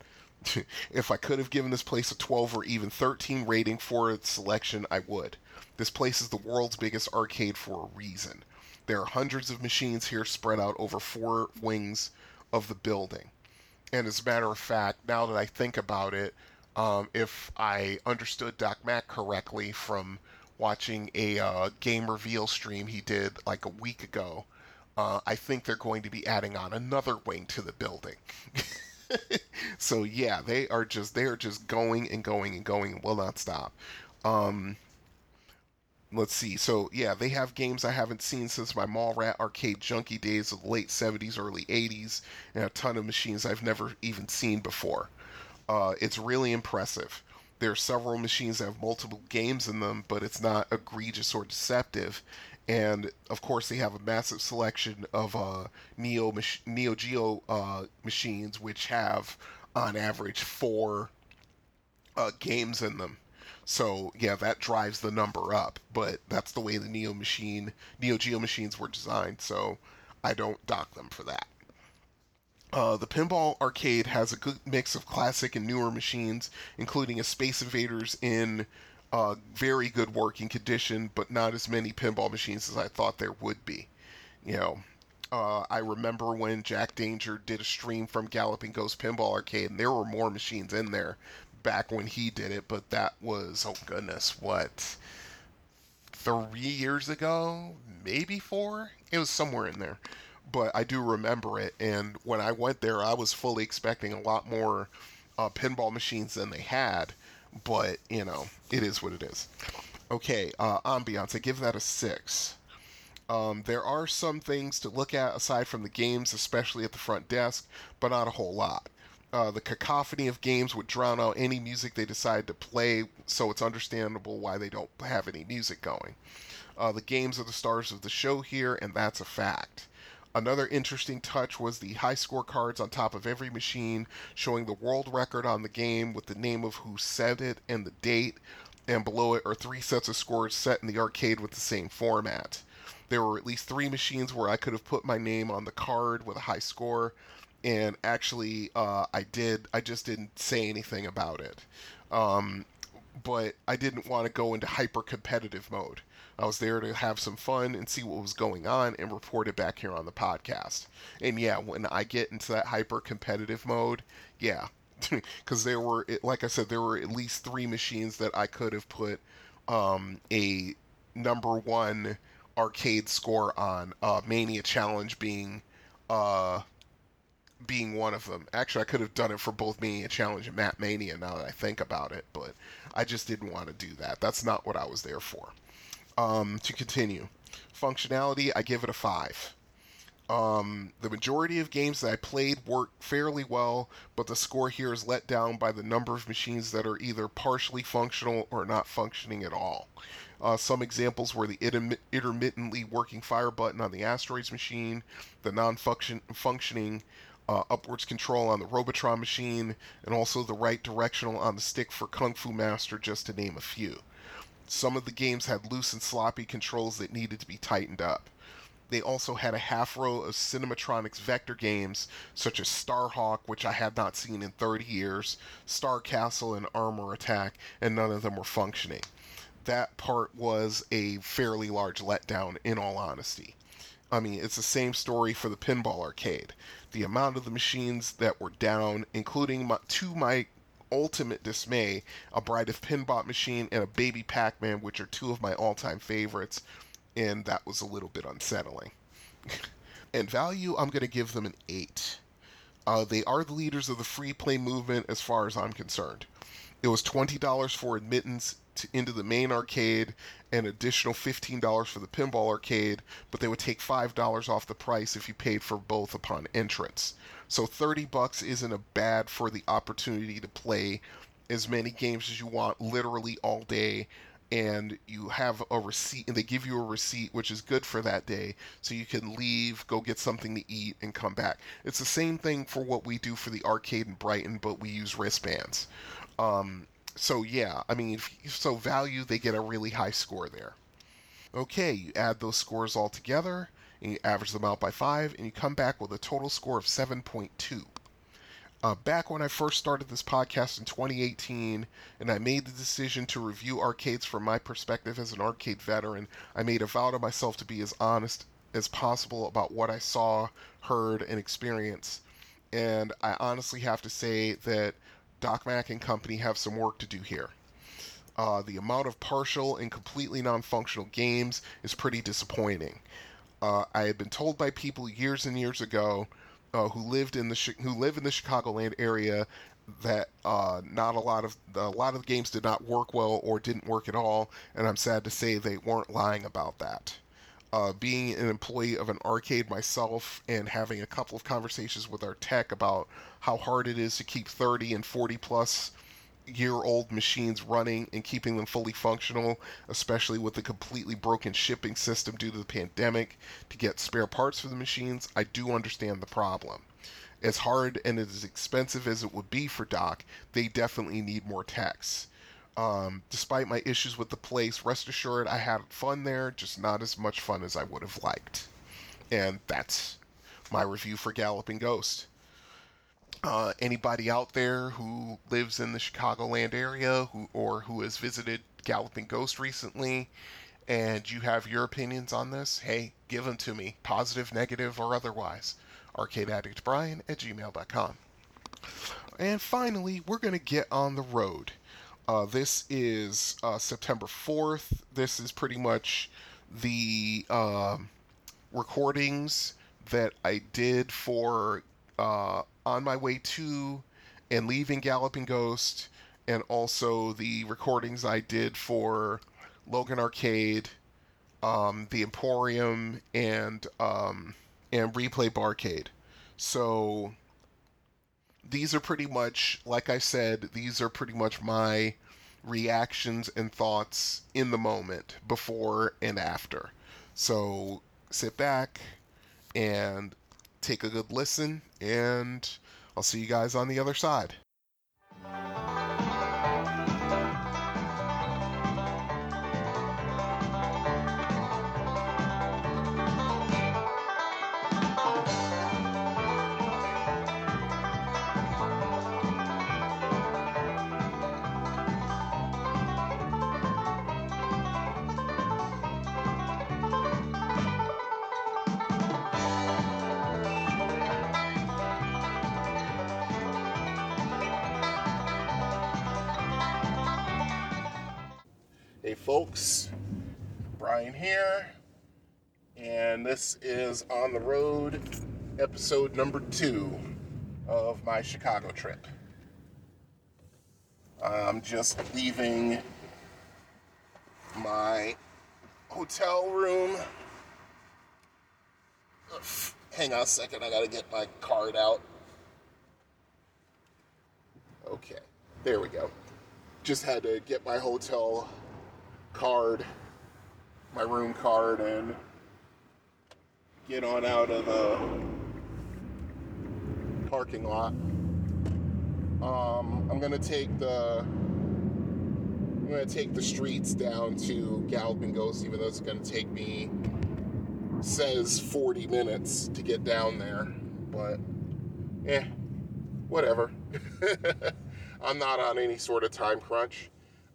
if I could have given this place a 12 or even 13 rating for its selection, I would. This place is the world's biggest arcade for a reason. There are hundreds of machines here spread out over four wings of the building. And as a matter of fact, now that I think about it, um, if I understood Doc Mack correctly from watching a uh, game reveal stream he did like a week ago, uh, I think they're going to be adding on another wing to the building. so yeah, they are just they are just going and going and going and will not stop. Um, let's see. So yeah, they have games I haven't seen since my Mall Rat arcade junkie days of the late '70s, early '80s, and a ton of machines I've never even seen before. Uh, it's really impressive. There are several machines that have multiple games in them, but it's not egregious or deceptive, and of course they have a massive selection of uh, Neo mach- Neo Geo uh, machines, which have on average four uh, games in them. So yeah, that drives the number up. But that's the way the Neo machine, Neo Geo machines were designed. So I don't dock them for that. Uh, the Pinball Arcade has a good mix of classic and newer machines, including a Space Invaders in uh, very good working condition, but not as many pinball machines as I thought there would be. You know, uh, I remember when Jack Danger did a stream from Galloping Ghost Pinball Arcade, and there were more machines in there back when he did it, but that was, oh goodness, what, three years ago? Maybe four? It was somewhere in there but I do remember it. And when I went there, I was fully expecting a lot more uh, pinball machines than they had. But you know, it is what it is. Okay, uh, ambiance. I give that a six. Um, there are some things to look at aside from the games, especially at the front desk, but not a whole lot. Uh, the cacophony of games would drown out any music they decide to play, so it's understandable why they don't have any music going. Uh, the games are the stars of the show here, and that's a fact. Another interesting touch was the high score cards on top of every machine showing the world record on the game with the name of who said it and the date, and below it are three sets of scores set in the arcade with the same format. There were at least three machines where I could have put my name on the card with a high score, and actually, uh, I did. I just didn't say anything about it. Um, but I didn't want to go into hyper competitive mode. I was there to have some fun and see what was going on and report it back here on the podcast. And yeah, when I get into that hyper competitive mode, yeah, because there were, like I said, there were at least three machines that I could have put um, a number one arcade score on. Uh, Mania Challenge being uh, being one of them. Actually, I could have done it for both Mania Challenge and Mat Mania now that I think about it, but I just didn't want to do that. That's not what I was there for. Um, to continue, functionality, I give it a 5. Um, the majority of games that I played work fairly well, but the score here is let down by the number of machines that are either partially functional or not functioning at all. Uh, some examples were the intermittently working fire button on the Asteroids machine, the non functioning uh, upwards control on the Robotron machine, and also the right directional on the stick for Kung Fu Master, just to name a few. Some of the games had loose and sloppy controls that needed to be tightened up. They also had a half row of Cinematronics vector games, such as Starhawk, which I had not seen in 30 years, Star Castle, and Armor Attack, and none of them were functioning. That part was a fairly large letdown, in all honesty. I mean, it's the same story for the pinball arcade. The amount of the machines that were down, including my, to my ultimate dismay, a Bride of Pinbot machine and a Baby Pac Man, which are two of my all time favorites, and that was a little bit unsettling. and value, I'm going to give them an 8. Uh, they are the leaders of the free play movement as far as I'm concerned. It was $20 for admittance to, into the main arcade and additional $15 for the pinball arcade, but they would take $5 off the price if you paid for both upon entrance. So 30 bucks isn't a bad for the opportunity to play as many games as you want literally all day and you have a receipt and they give you a receipt which is good for that day so you can leave go get something to eat and come back it's the same thing for what we do for the arcade in brighton but we use wristbands um, so yeah i mean so value they get a really high score there okay you add those scores all together and you average them out by 5, and you come back with a total score of 7.2. Uh, back when I first started this podcast in 2018, and I made the decision to review arcades from my perspective as an arcade veteran, I made a vow to myself to be as honest as possible about what I saw, heard, and experienced. And I honestly have to say that Doc Mack and company have some work to do here. Uh, the amount of partial and completely non functional games is pretty disappointing. Uh, I had been told by people years and years ago uh, who lived in the who live in the Chicagoland area that uh, not a lot of a lot of the games did not work well or didn't work at all, and I'm sad to say they weren't lying about that. Uh, being an employee of an arcade myself and having a couple of conversations with our tech about how hard it is to keep 30 and 40 plus year old machines running and keeping them fully functional, especially with the completely broken shipping system due to the pandemic to get spare parts for the machines, I do understand the problem. As hard and as expensive as it would be for Doc, they definitely need more techs. Um, despite my issues with the place, rest assured I had fun there, just not as much fun as I would have liked. And that's my review for Galloping Ghost. Uh, anybody out there who lives in the Chicagoland area who or who has visited Galloping Ghost recently and you have your opinions on this, hey, give them to me, positive, negative, or otherwise. ArcadeAddictBrian at gmail.com. And finally, we're going to get on the road. Uh, this is uh, September 4th. This is pretty much the uh, recordings that I did for uh, On My Way to and Leaving Galloping Ghost, and also the recordings I did for Logan Arcade, um, the Emporium, and um, and Replay Barcade. So these are pretty much, like I said, these are pretty much my reactions and thoughts in the moment, before and after. So sit back and take a good listen, and I'll see you guys on the other side. Folks, Brian here, and this is On the Road, episode number two of my Chicago trip. I'm just leaving my hotel room. Hang on a second, I gotta get my card out. Okay, there we go. Just had to get my hotel card, my room card, and get on out of the parking lot. Um, I'm gonna take the I'm gonna take the streets down to Galloping Ghost, even though it's gonna take me says 40 minutes to get down there, but eh, whatever. I'm not on any sort of time crunch.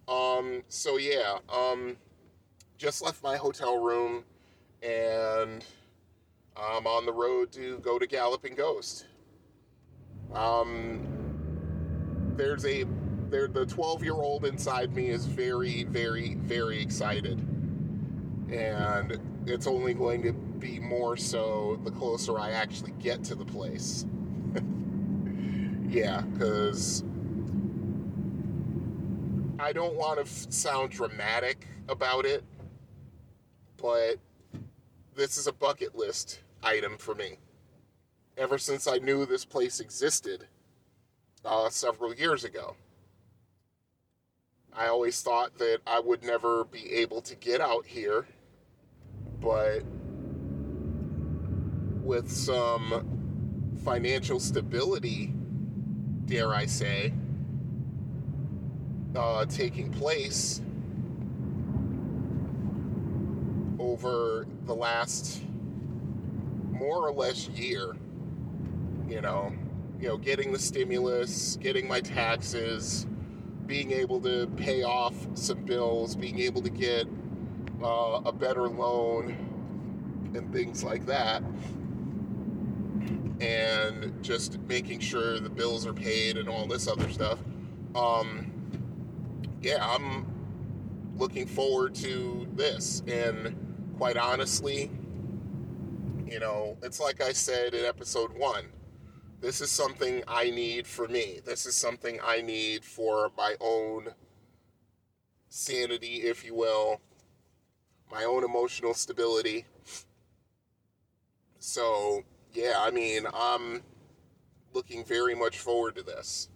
Um, so yeah, um, just left my hotel room and I'm on the road to go to Galloping Ghost. Um, there's a there the 12 year old inside me is very very very excited and it's only going to be more so the closer i actually get to the place yeah because i don't want to f- sound dramatic about it but this is a bucket list item for me. Ever since i knew this place existed uh, several years ago I always thought that I would never be able to get out here, but with some financial stability, dare I say, uh, taking place over the last more or less year, you know, you know, getting the stimulus, getting my taxes, being able to pay off some bills, being able to get uh, a better loan, and things like that. And just making sure the bills are paid and all this other stuff. Um, yeah, I'm looking forward to this. And quite honestly, you know, it's like I said in episode one this is something I need for me. This is something I need for my own sanity, if you will, my own emotional stability. So, yeah, I mean, I'm looking very much forward to this.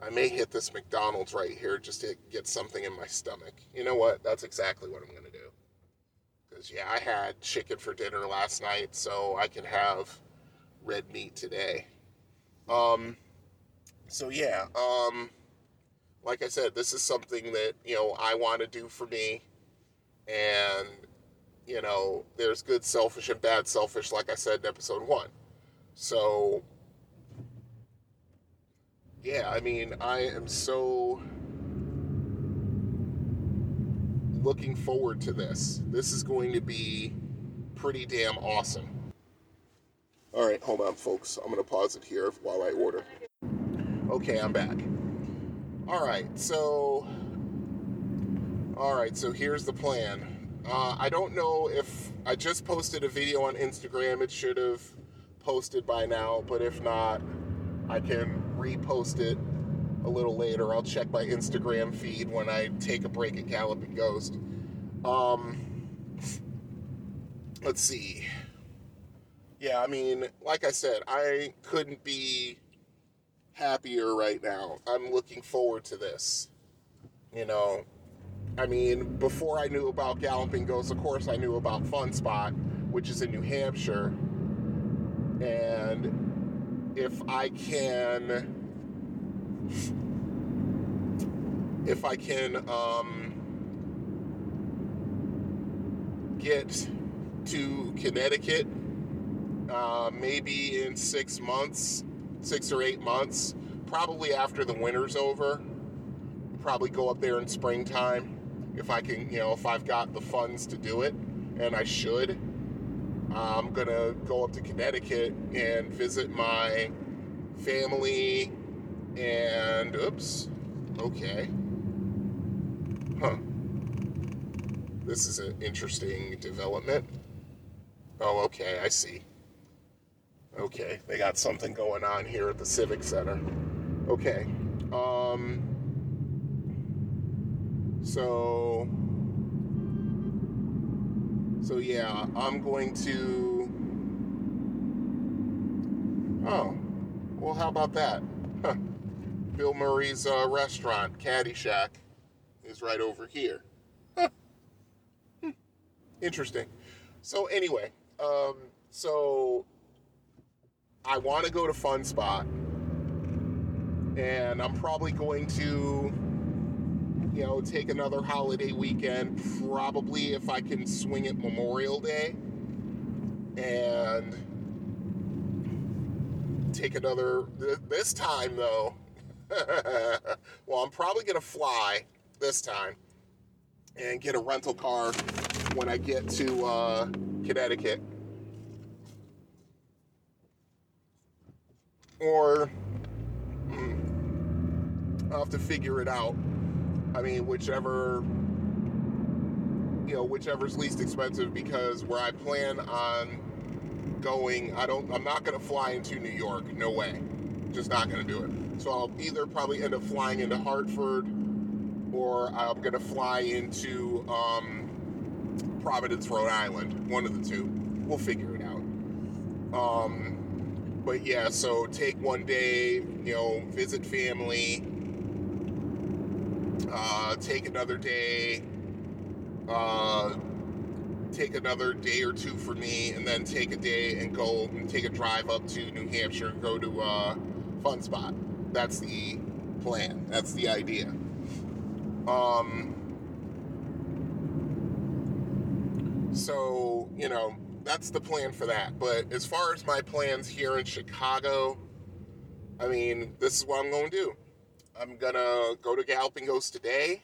I may hit this McDonald's right here just to get something in my stomach. You know what? That's exactly what I'm going to do. Because, yeah, I had chicken for dinner last night, so I can have red meat today. Um, so yeah, um, like I said, this is something that, you know, I want to do for me. And, you know, there's good selfish and bad selfish, like I said in episode one. So, yeah, I mean, I am so looking forward to this. This is going to be pretty damn awesome. All right, hold on, folks. I'm going to pause it here while I order. Okay, I'm back. All right, so. All right, so here's the plan. Uh, I don't know if I just posted a video on Instagram. It should have posted by now, but if not, I can repost it a little later. I'll check my Instagram feed when I take a break at Galloping Ghost. Um, let's see. Yeah, I mean, like I said, I couldn't be happier right now. I'm looking forward to this. You know, I mean, before I knew about Galloping Ghost, of course, I knew about Fun Spot, which is in New Hampshire. And if I can if I can um, get to Connecticut, uh, maybe in six months, six or eight months, probably after the winter's over. Probably go up there in springtime if I can, you know, if I've got the funds to do it, and I should. I'm gonna go up to Connecticut and visit my family and oops, okay. Huh. This is an interesting development. Oh, okay, I see. Okay, they got something going on here at the Civic Center. Okay. Um so so yeah, I'm going to Oh. Well, how about that? Huh. Bill Murray's uh, restaurant, Caddyshack, is right over here. Huh. Hmm. Interesting. So anyway, um, so I want to go to Fun Spot, and I'm probably going to, you know, take another holiday weekend. Probably if I can swing it Memorial Day, and take another. This time though, well, I'm probably gonna fly this time and get a rental car when I get to uh, Connecticut. Or hmm, I'll have to figure it out. I mean, whichever you know, whichever's least expensive because where I plan on going, I don't I'm not gonna fly into New York. No way. Just not gonna do it. So I'll either probably end up flying into Hartford or I'm gonna fly into um, Providence, Rhode Island. One of the two. We'll figure it out. Um, but yeah, so take one day, you know, visit family. Uh, take another day. Uh, take another day or two for me, and then take a day and go and take a drive up to New Hampshire and go to uh, Fun Spot. That's the plan. That's the idea. Um, so, you know, that's the plan for that. But as far as my plans here in Chicago, I mean, this is what I'm going to do. I'm to go to Galloping Ghost today.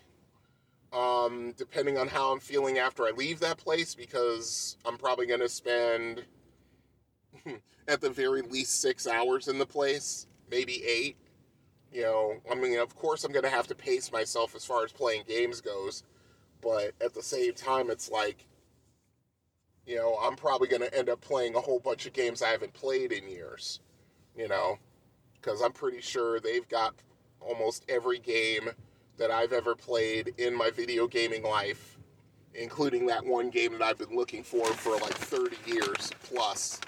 Um, depending on how I'm feeling after I leave that place, because I'm probably to spend at the very least six hours in the place, maybe eight. You know, I mean, of course, I'm to have to pace myself as far as playing games goes, but at the same time, it's like, you know, I'm probably to end up playing a whole bunch of games I haven't played in years, you know, because I'm pretty sure they've got almost every game that I've ever played in my video gaming life, including that one game that I've been looking for for like 30 years plus,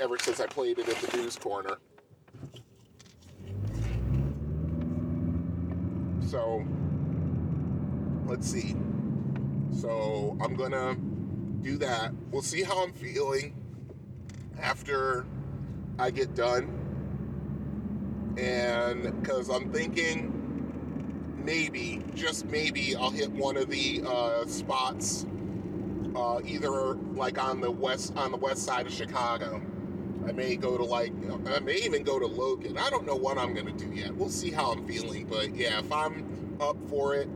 ever since I played it at the News Corner. So, let's see. So, I'm gonna do that. We'll see how I'm feeling after I get done. And because I'm thinking maybe, just maybe, I'll hit one of the uh, spots, uh, either like on the west on the west side of Chicago. I may go to like, I may even go to Logan. I don't know what I'm gonna do yet. We'll see how I'm feeling. But yeah, if I'm up for it,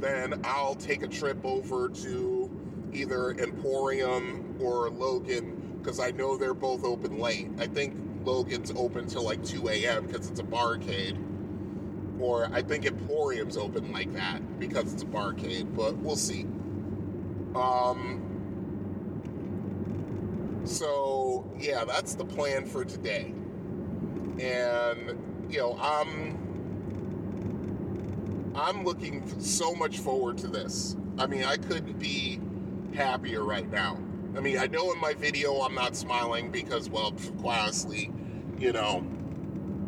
then I'll take a trip over to either Emporium or Logan because I know they're both open late. I think Logan's open till like 2 a.m. because it's a barcade. Or I think Emporium's open like that because it's a barcade, but we'll see. Um, so yeah, that's the plan for today. And you know, I'm I'm looking so much forward to this. I mean, I couldn't be happier right now. I mean, I know in my video I'm not smiling because, well, quite honestly, you know,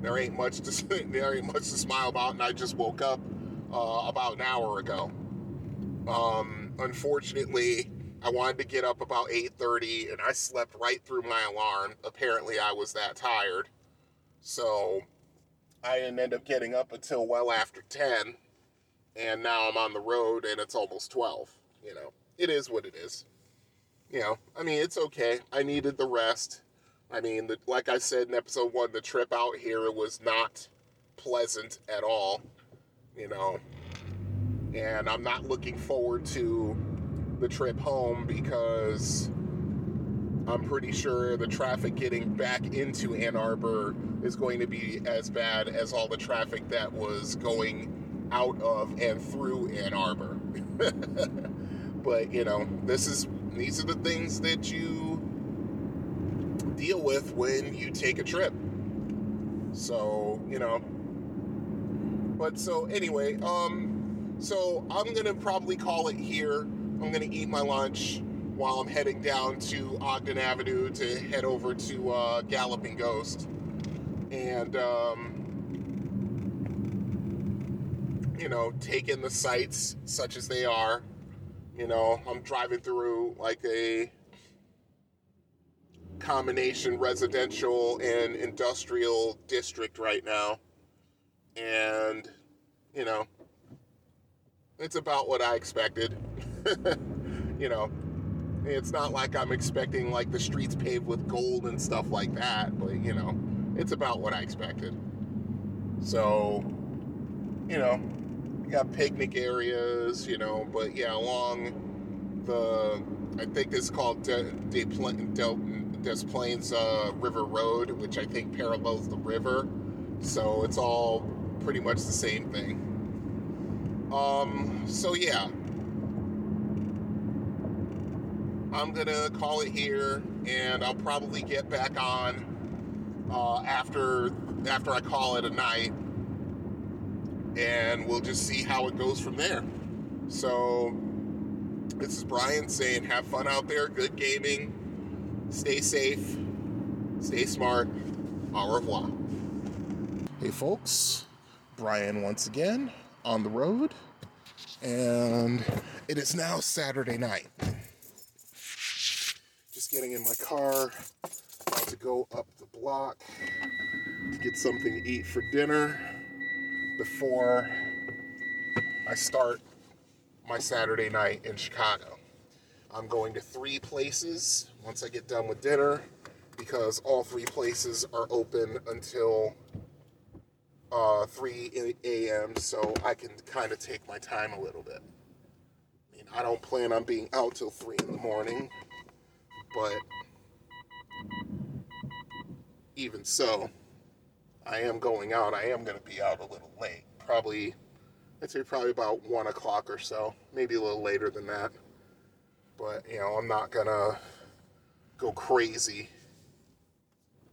there ain't much to there ain't much to smile about, and I just woke up uh, about an hour ago. Um, unfortunately, I wanted to get up about 8:30, and I slept right through my alarm. Apparently, I was that tired, so I didn't end up getting up until well after 10, and now I'm on the road, and it's almost 12. You know, it is what it is. You know, I mean, it's okay. I needed the rest. I mean, the, like I said in episode one, the trip out here was not pleasant at all. You know, and I'm not looking forward to the trip home because I'm pretty sure the traffic getting back into Ann Arbor is going to be as bad as all the traffic that was going out of and through Ann Arbor. but you know, this is these are the things that you deal with when you take a trip. So, you know, but so anyway, um so I'm going to probably call it here. I'm going to eat my lunch while I'm heading down to Ogden Avenue to head over to uh, Galloping Ghost. And, um, you know, take in the sights such as they are. You know, I'm driving through like a combination residential and industrial district right now. And, you know, it's about what I expected. you know, it's not like I'm expecting like the streets paved with gold and stuff like that, but you know, it's about what I expected. So, you know, you got picnic areas, you know, but yeah, along the, I think it's called De, De, De, Des Plaines uh, River Road, which I think parallels the river. So it's all pretty much the same thing. Um, so yeah. I'm gonna call it here, and I'll probably get back on uh, after after I call it a night, and we'll just see how it goes from there. So, this is Brian saying, "Have fun out there, good gaming, stay safe, stay smart, au revoir." Hey, folks, Brian once again on the road, and it is now Saturday night. Just getting in my car, about to go up the block to get something to eat for dinner before I start my Saturday night in Chicago. I'm going to three places once I get done with dinner because all three places are open until uh, 3 a.m. so I can kind of take my time a little bit. I mean, I don't plan on being out till 3 in the morning but even so, I am going out. I am going to be out a little late. Probably, I'd say probably about one o'clock or so. Maybe a little later than that. But, you know, I'm not going to go crazy.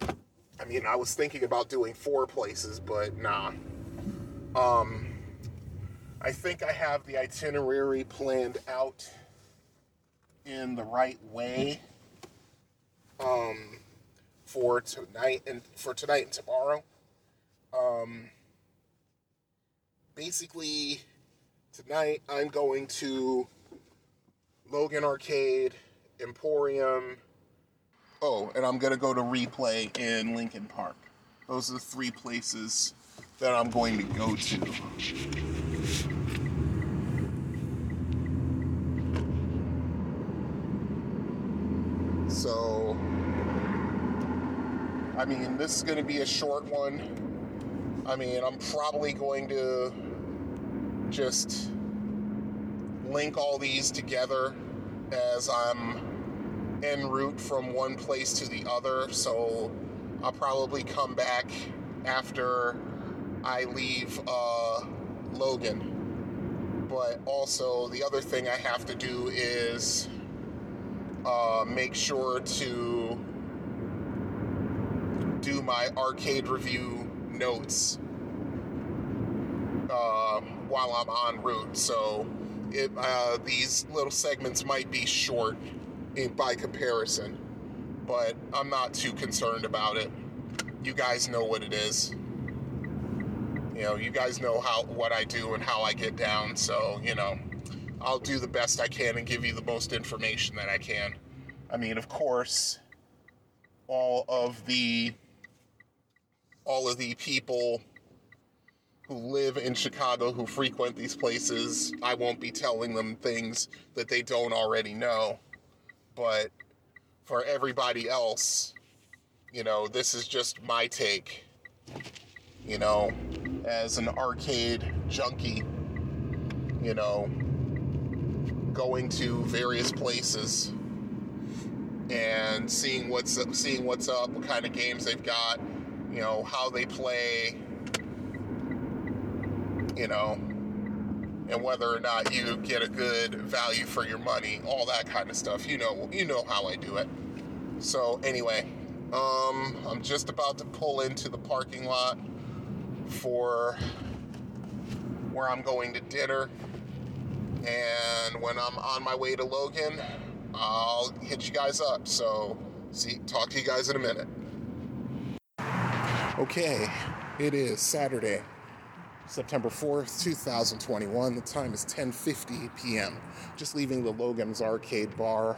I mean, I was thinking about doing four places, but nah. Um, I think I have the itinerary planned out in the right way um, for tonight and for tonight and tomorrow. Um, basically, tonight I'm going to Logan Arcade, Emporium. Oh, and I'm gonna go to Replay in Lincoln Park. Those are the three places that I'm going to go to. So, I mean, this is going to be a short one. I mean, I'm probably going to just link all these together as I'm en route from one place to the other. So I'll probably come back after I leave uh, Logan. But also, the other thing I have to do is uh, make sure to do my arcade review notes uh, while I'm en route. So it, uh, these little segments might be short in, by comparison, but I'm not too concerned about it. You guys know what it is. You know, you guys know how what I do and how I get down. So you know, I'll do the best I can and give you the most information that I can. I mean, of course, all of the all of the people who live in Chicago who frequent these places, I won't be telling them things that they don't already know. But for everybody else, you know, this is just my take. You know, as an arcade junkie, you know, going to various places and seeing what's up, seeing what's up, what kind of games they've got, you know, how they play, you know, and whether or not you get a good value for your money, all that kind of stuff. You know, you know how I do it. So anyway, um, I'm just about to pull into the parking lot for where I'm going to dinner. And when I'm on my way to Logan, I'll hit you guys up. So, see, talk to you guys in a minute. Okay, it is Saturday, September 4th, 2021. The time is 10:50 p.m. Just leaving the Logan's Arcade Bar.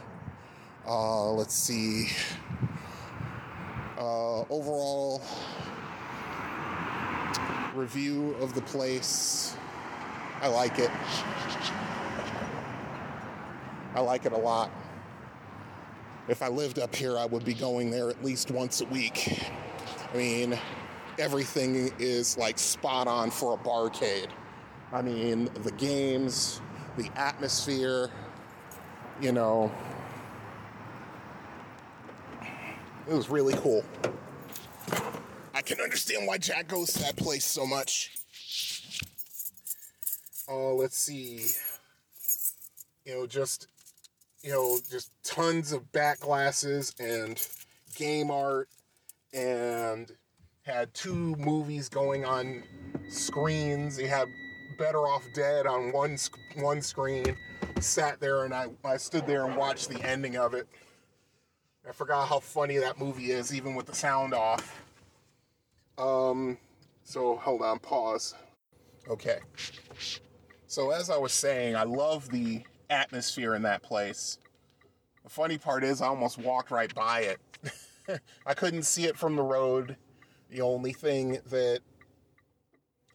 Uh, let's see. Uh, overall review of the place. I like it. I like it a lot. If I lived up here, I would be going there at least once a week. I mean, everything is like spot on for a barcade. I mean, the games, the atmosphere, you know, it was really cool. I can understand why Jack goes to that place so much. Oh, uh, let's see. You know, just you know, just tons of back glasses and game art and had two movies going on screens. He had Better Off Dead on one one screen. Sat there and I, I stood there and watched the ending of it. I forgot how funny that movie is, even with the sound off. Um, so hold on, pause. Okay. So as I was saying, I love the atmosphere in that place. The funny part is, I almost walked right by it. I couldn't see it from the road. The only thing that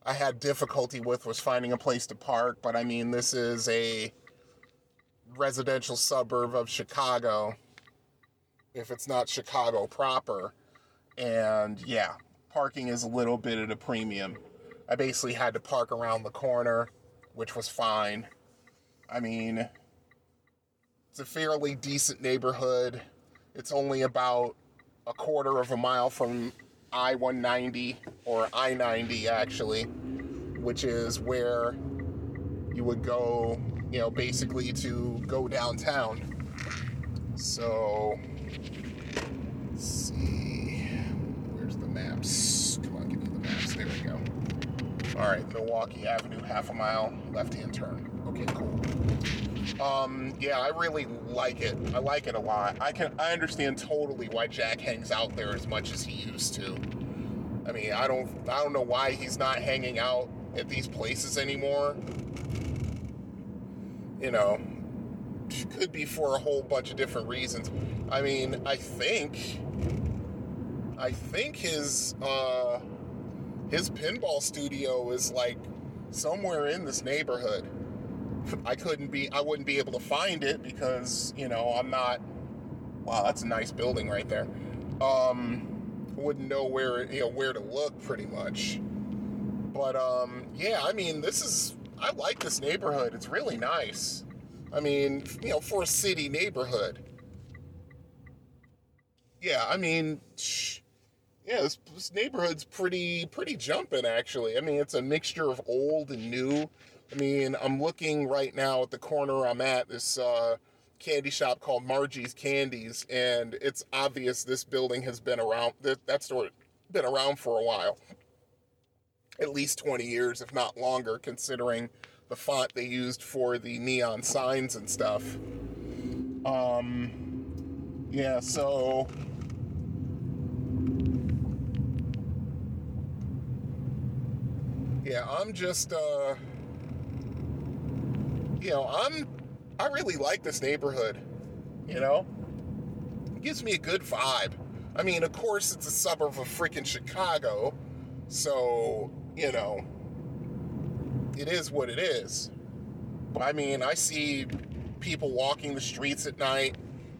I had difficulty with was finding a place to park, but I mean, this is a residential suburb of Chicago, if it's not Chicago proper. And yeah, parking is a little bit at a premium. I basically had to park around the corner, which was fine. I mean, it's a fairly decent neighborhood. It's only about a quarter of a mile from I 190 or I 90, actually, which is where you would go, you know, basically to go downtown. So, let's see. Where's the maps? Come on, give me the maps. There we go. All right, Milwaukee Avenue, half a mile, left hand turn. Okay, cool. Um, yeah, I really like it. I like it a lot. I can I understand totally why Jack hangs out there as much as he used to. I mean, I don't I don't know why he's not hanging out at these places anymore. You know, could be for a whole bunch of different reasons. I mean, I think I think his uh his pinball studio is like somewhere in this neighborhood. I couldn't be, I wouldn't be able to find it because, you know, I'm not, wow, that's a nice building right there. Um, wouldn't know where, you know, where to look pretty much. But, um, yeah, I mean, this is, I like this neighborhood. It's really nice. I mean, you know, for a city neighborhood. Yeah, I mean, yeah, this, this neighborhood's pretty, pretty jumping actually. I mean, it's a mixture of old and new. I mean, I'm looking right now at the corner I'm at, this uh, candy shop called Margie's Candies, and it's obvious this building has been around, that, that store been around for a while. At least 20 years, if not longer, considering the font they used for the neon signs and stuff. Um, yeah, so. Yeah, I'm just, uh, you know, I'm I really like this neighborhood. You know, it gives me a good vibe. I mean, of course, it's a suburb of freaking Chicago, so you know, it is what it is. But I mean, I see people walking the streets at night.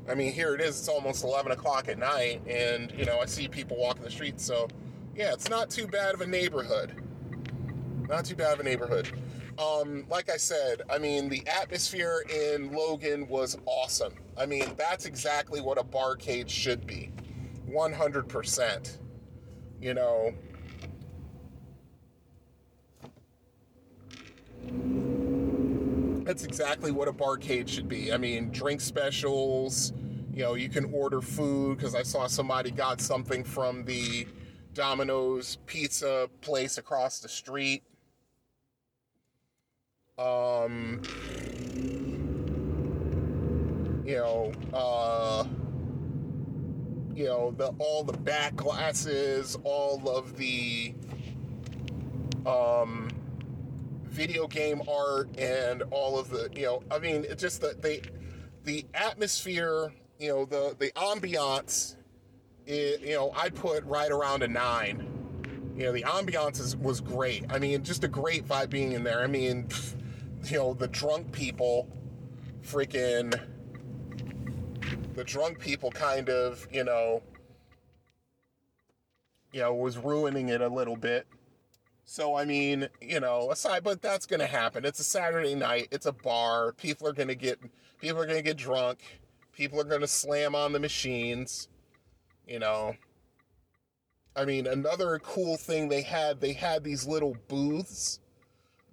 I mean, here it is. It's almost 11 o'clock at night, and you know, I see people walking the streets. So, yeah, it's not too bad of a neighborhood. Not too bad of a neighborhood um, like I said, I mean, the atmosphere in Logan was awesome. I mean, that's exactly what a barcade should be 100%. You know, that's exactly what a barcade should be. I mean, drink specials, you know, you can order food because I saw somebody got something from the Domino's pizza place across the street um, you know, uh, you know, the all the back glasses, all of the um, video game art, and all of the, you know, I mean, it just the the the atmosphere, you know, the the ambiance, it, you know, I put right around a nine. You know, the ambiance was great. I mean, just a great vibe being in there. I mean. Pfft, you know, the drunk people freaking the drunk people kind of, you know, you know, was ruining it a little bit. So I mean, you know, aside but that's to happen. It's a Saturday night, it's a bar, people are to get people are to get drunk, people are to slam on the machines, you know. I mean, another cool thing they had, they had these little booths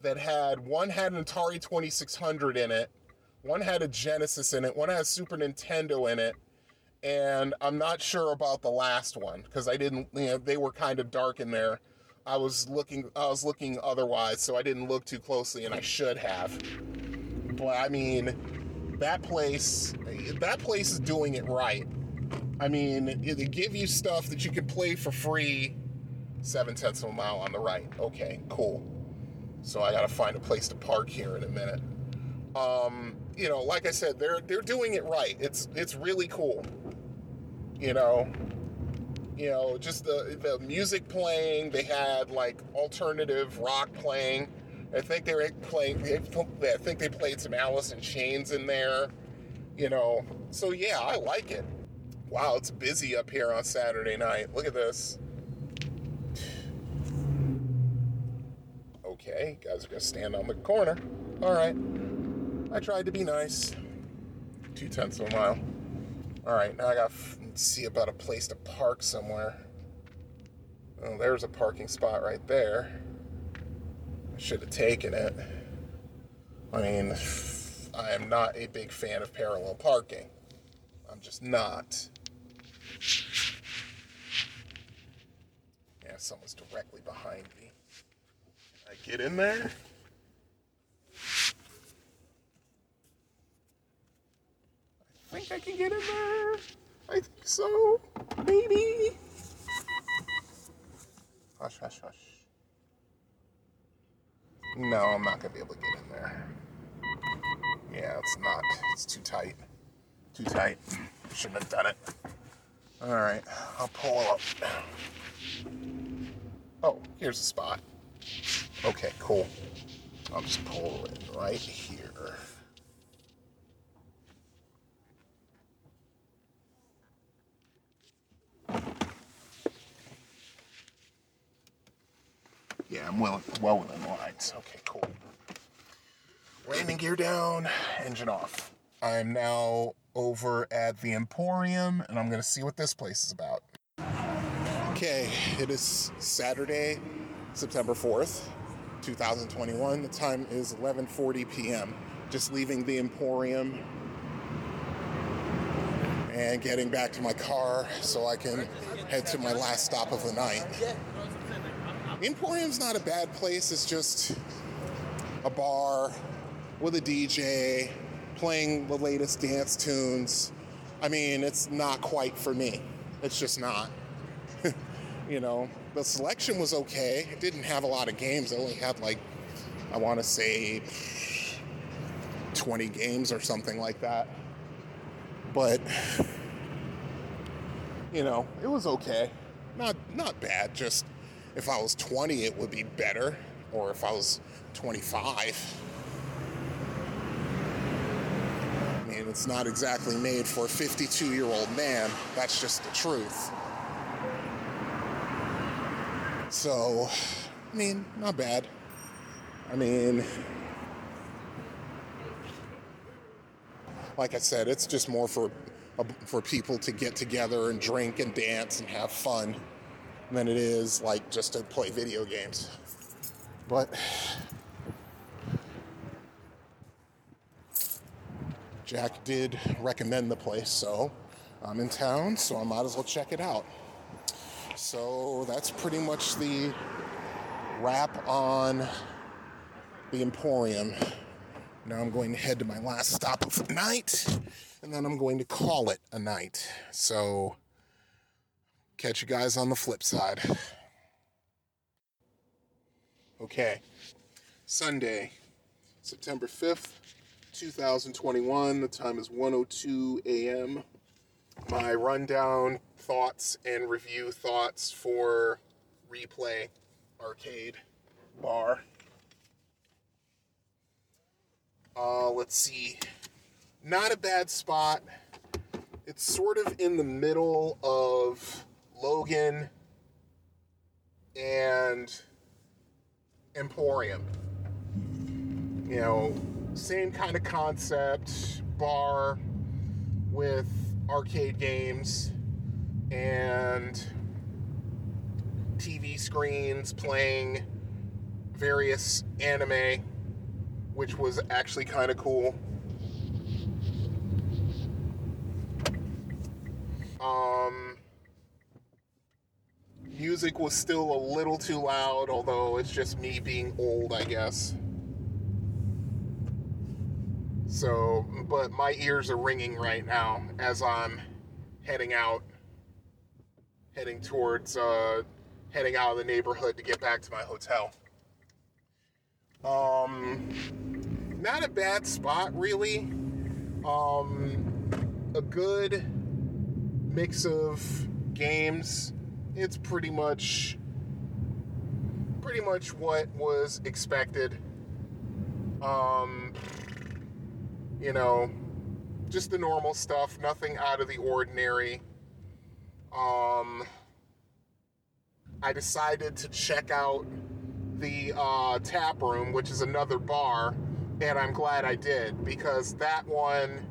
that had one had an Atari 2600 in it, one had a Genesis in it, one had a Super Nintendo in it, and I'm not sure about the last one because I didn't, you know, they were kind of dark in there. I was looking, I was looking otherwise, so I didn't look too closely, and I should have. But I mean, that place, that place is doing it right. I mean, they give you stuff that you can play for free. Seven tenths of a mile on the right. Okay, cool. So I got to find a place to park here in a minute. Um, you know, like I said, they're they're doing it right. It's it's really cool. You know, you know, just the the music playing. They had like alternative rock playing. I think they were playing. I think they played some Alice in Chains in there. You know, so yeah, I like it. Wow, it's busy up here on Saturday night. Look at this. Okay, guys are gonna stand on the corner. All right. I tried to be nice. Two tenths of a mile. All right, now I gotta f- see about a place to park somewhere. Oh, there's a parking spot right there. I should have taken it. I mean, I am not a big fan of parallel parking. I'm just not. Yeah, someone's directly behind me get in there? I think I can get in there. I think so. Maybe. Hush, hush, hush. No, I'm not gonna be able to get in there. Yeah, it's not. It's too tight. Too tight. Shouldn't have done it. Alright, I'll pull up. Oh, here's a spot. Okay, cool. I'll just pull it right here. Yeah, I'm well, well within lines. Okay, cool. Landing gear down, engine off. I'm now over at the Emporium, and I'm gonna see what this place is about. Okay, it is Saturday, September 4th, 2021. The time is 11:40 p.m. Just leaving the Emporium and getting back to my car so I can head to my last stop of the night. Emporium's not a bad place. It's just a bar with a DJ playing the latest dance tunes. I mean, it's not quite for me. It's just not. you know, the selection was okay. It didn't have a lot of games. It only had like, I want to say, 20 games or something like that. But, you know, it was okay. Not not bad. Just if I was 20, it would be better. Or if I was 25. I mean, it's not exactly made for a 52 year old man. That's just the truth. So, I mean, not bad. I mean, like I said, it's just more for uh, for people to get together and drink and dance and have fun than it is like just to play video games. But Jack did recommend the place, so I'm in town, so I might as well check it out. So that's pretty much the wrap on the Emporium. Now I'm going to head to my last stop of the night, and then I'm going to call it a night. So catch you guys on the flip side. Okay, Sunday, September 5th, 2021. The time is 1:02 a.m. My rundown thoughts and review thoughts for Replay Arcade Bar. Uh, let's see. Not a bad spot. It's sort of in the middle of Logan and Emporium. You know, same kind of concept, bar with arcade games and TV screens playing various anime, which was actually kind of cool. Um, music was still a little too loud, although it's just me being old, I guess. So, but my ears are ringing right now as I'm heading out, heading towards, uh, heading out of the neighborhood to get back to my hotel. Um, not a bad spot, really. Um, a good mix of games. It's pretty much, pretty much what was expected. Um, you know, just the normal stuff, nothing out of the ordinary. Um, I decided to check out the uh, tap room, which is another bar, and I'm glad I did because that one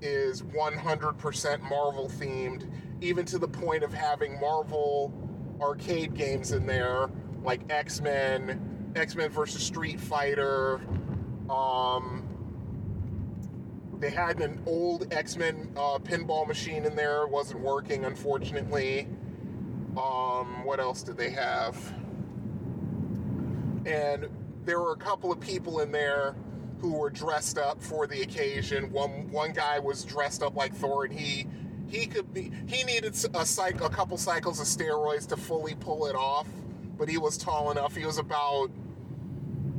is 100% Marvel themed, even to the point of having Marvel arcade games in there, like X Men, X Men versus Street Fighter. Um, they had an old X Men uh, pinball machine in there, wasn't working, unfortunately. Um, what else did they have? And there were a couple of people in there who were dressed up for the occasion. One one guy was dressed up like Thor, and he he could be he needed a cycle, a couple cycles of steroids to fully pull it off, but he was tall enough. He was about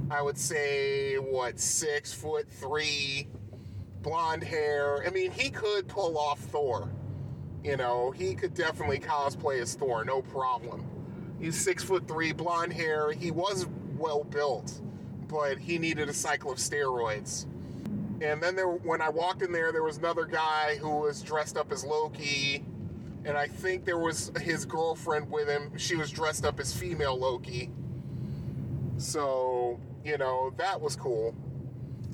I would say what six foot three, blonde hair. I mean, he could pull off Thor. You know, he could definitely cosplay as Thor, no problem. He's six foot three, blonde hair. He was well built, but he needed a cycle of steroids. And then there, when I walked in there, there was another guy who was dressed up as Loki, and I think there was his girlfriend with him. She was dressed up as female Loki. So you know that was cool,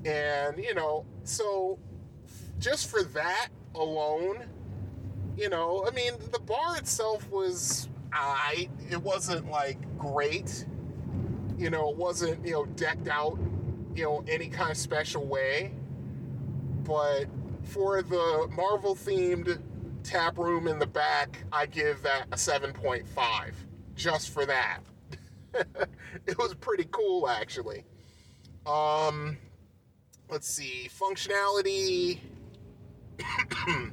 and you know so just for that alone, you know, I mean the bar itself was I. It wasn't like great. You know, it wasn't you know decked out, you know, any kind of special way but for the Marvel themed tap room in the back, I give that a 7.5 just for that. it was pretty cool actually. Um let's see, functionality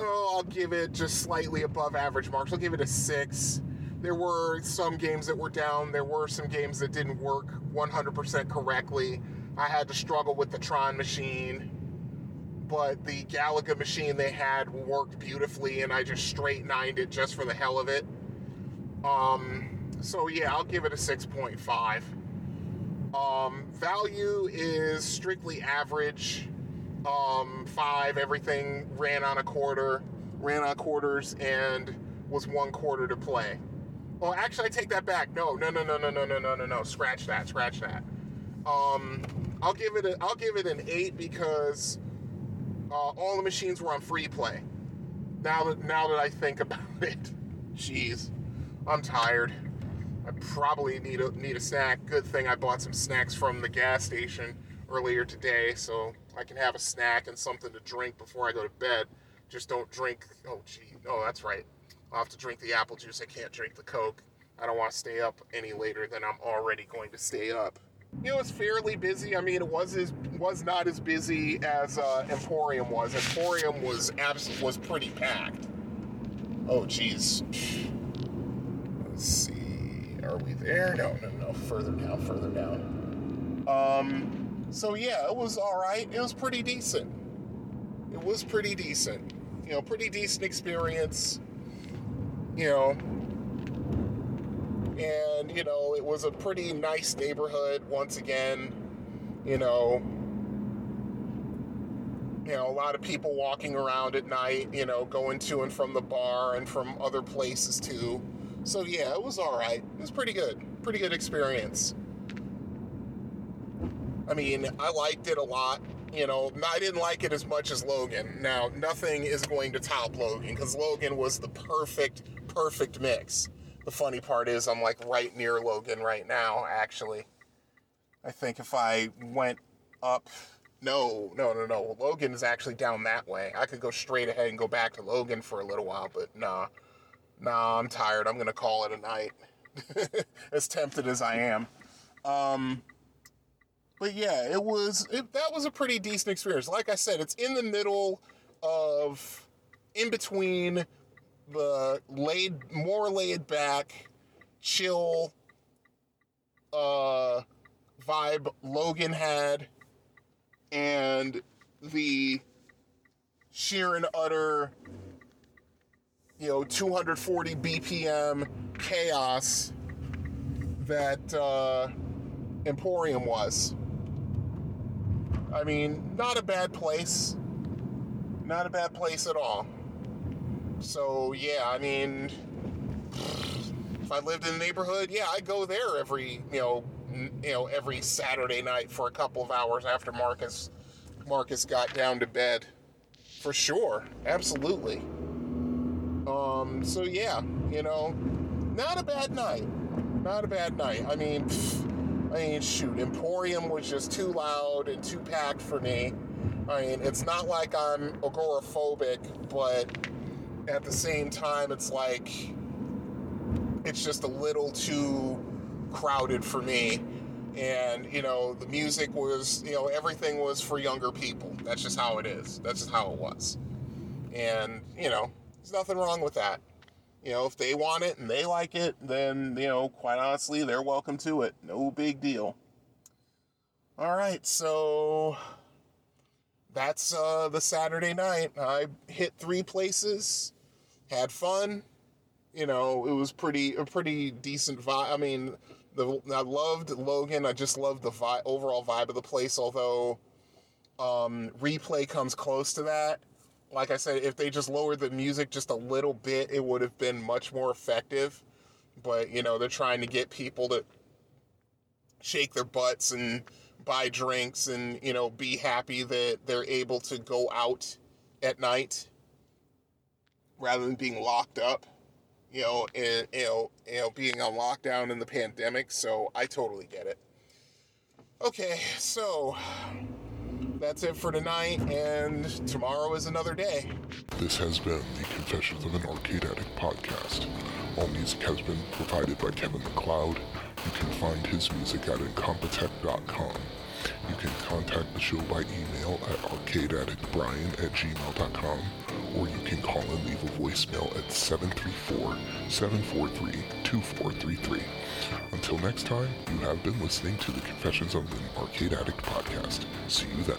Oh, I'll give it just slightly above average marks. I'll give it a 6. There were some games that were down. There were some games that didn't work 100% correctly. I had to struggle with the Tron machine but the Galaga machine they had worked beautifully, and I just straight nined it just for the hell of it. Um, so yeah, I'll give it a 6.5. Um, value is strictly average. Um, five, everything ran on a quarter, ran on quarters, and was one quarter to play. Well, actually, I take that back. No, no, no, no, no, no, no, no, no, no. Scratch that. Scratch that. Um, I'll give it. A, I'll give it an eight because uh, all the machines were on free play. Now that now that I think about it, jeez, I'm tired. I probably need a need a snack. Good thing I bought some snacks from the gas station earlier today, so I can have a snack and something to drink before I go to bed. Just don't drink. Oh, gee, oh, that's right. I'll have to drink the apple juice. I can't drink the Coke. I don't want to stay up any later than I'm already going to stay up It was fairly busy. I mean, it was as was not as busy as uh, Emporium was. Emporium was abs- was pretty packed. Oh, geez. Let's see. Are we there? No, no, no. Further down. Further down. Um. So yeah, it was all right. It was pretty decent. It was pretty decent. You know, pretty decent experience. You know, and you know it was a pretty nice neighborhood once again you know you know a lot of people walking around at night you know going to and from the bar and from other places too so yeah it was all right it was pretty good pretty good experience i mean i liked it a lot you know i didn't like it as much as logan now nothing is going to top logan because logan was the perfect perfect mix the funny part is I'm like right near Logan right now, actually. I think if I went up no, no, no, no. Logan is actually down that way. I could go straight ahead and go back to Logan for a little while, but nah. Nah, I'm tired. I'm gonna call it a night. as tempted as I am. Um but yeah, it was it, that was a pretty decent experience. Like I said, it's in the middle of in between the laid more laid back, chill uh, vibe Logan had, and the sheer and utter, you know, 240 BPM chaos that uh, Emporium was. I mean, not a bad place. Not a bad place at all. So yeah, I mean, if I lived in the neighborhood, yeah, I go there every you know you know every Saturday night for a couple of hours after Marcus Marcus got down to bed, for sure, absolutely. Um, so yeah, you know, not a bad night, not a bad night. I mean, I mean, shoot, Emporium was just too loud and too packed for me. I mean, it's not like I'm agoraphobic, but at the same time, it's like it's just a little too crowded for me. And, you know, the music was, you know, everything was for younger people. That's just how it is. That's just how it was. And, you know, there's nothing wrong with that. You know, if they want it and they like it, then, you know, quite honestly, they're welcome to it. No big deal. All right, so that's uh, the Saturday night. I hit three places had fun, You know, it was pretty a pretty decent vibe. I mean, the I loved Logan. I just loved the vi- overall vibe of the place. Although um, replay comes close to that. Like I said, if they just lowered the music just a little bit, it would have been much more effective. But you know, they're trying to get people to shake their butts and buy drinks and you know be happy that they're able to go out at night rather than being locked up you know and you know you know being on lockdown in the pandemic so i totally get it okay so that's it for tonight and tomorrow is another day This has been the Confessions of an Arcade Addict podcast. All music has been provided by Kevin MacLeod. You can find his music at incompetech.com. You can contact the show by email at arcadeaddictbrian at gmail.com or you can call and leave a voicemail at 734-743-2433. Until next time, you have been listening to the Confessions of an Arcade Addict podcast. See you then.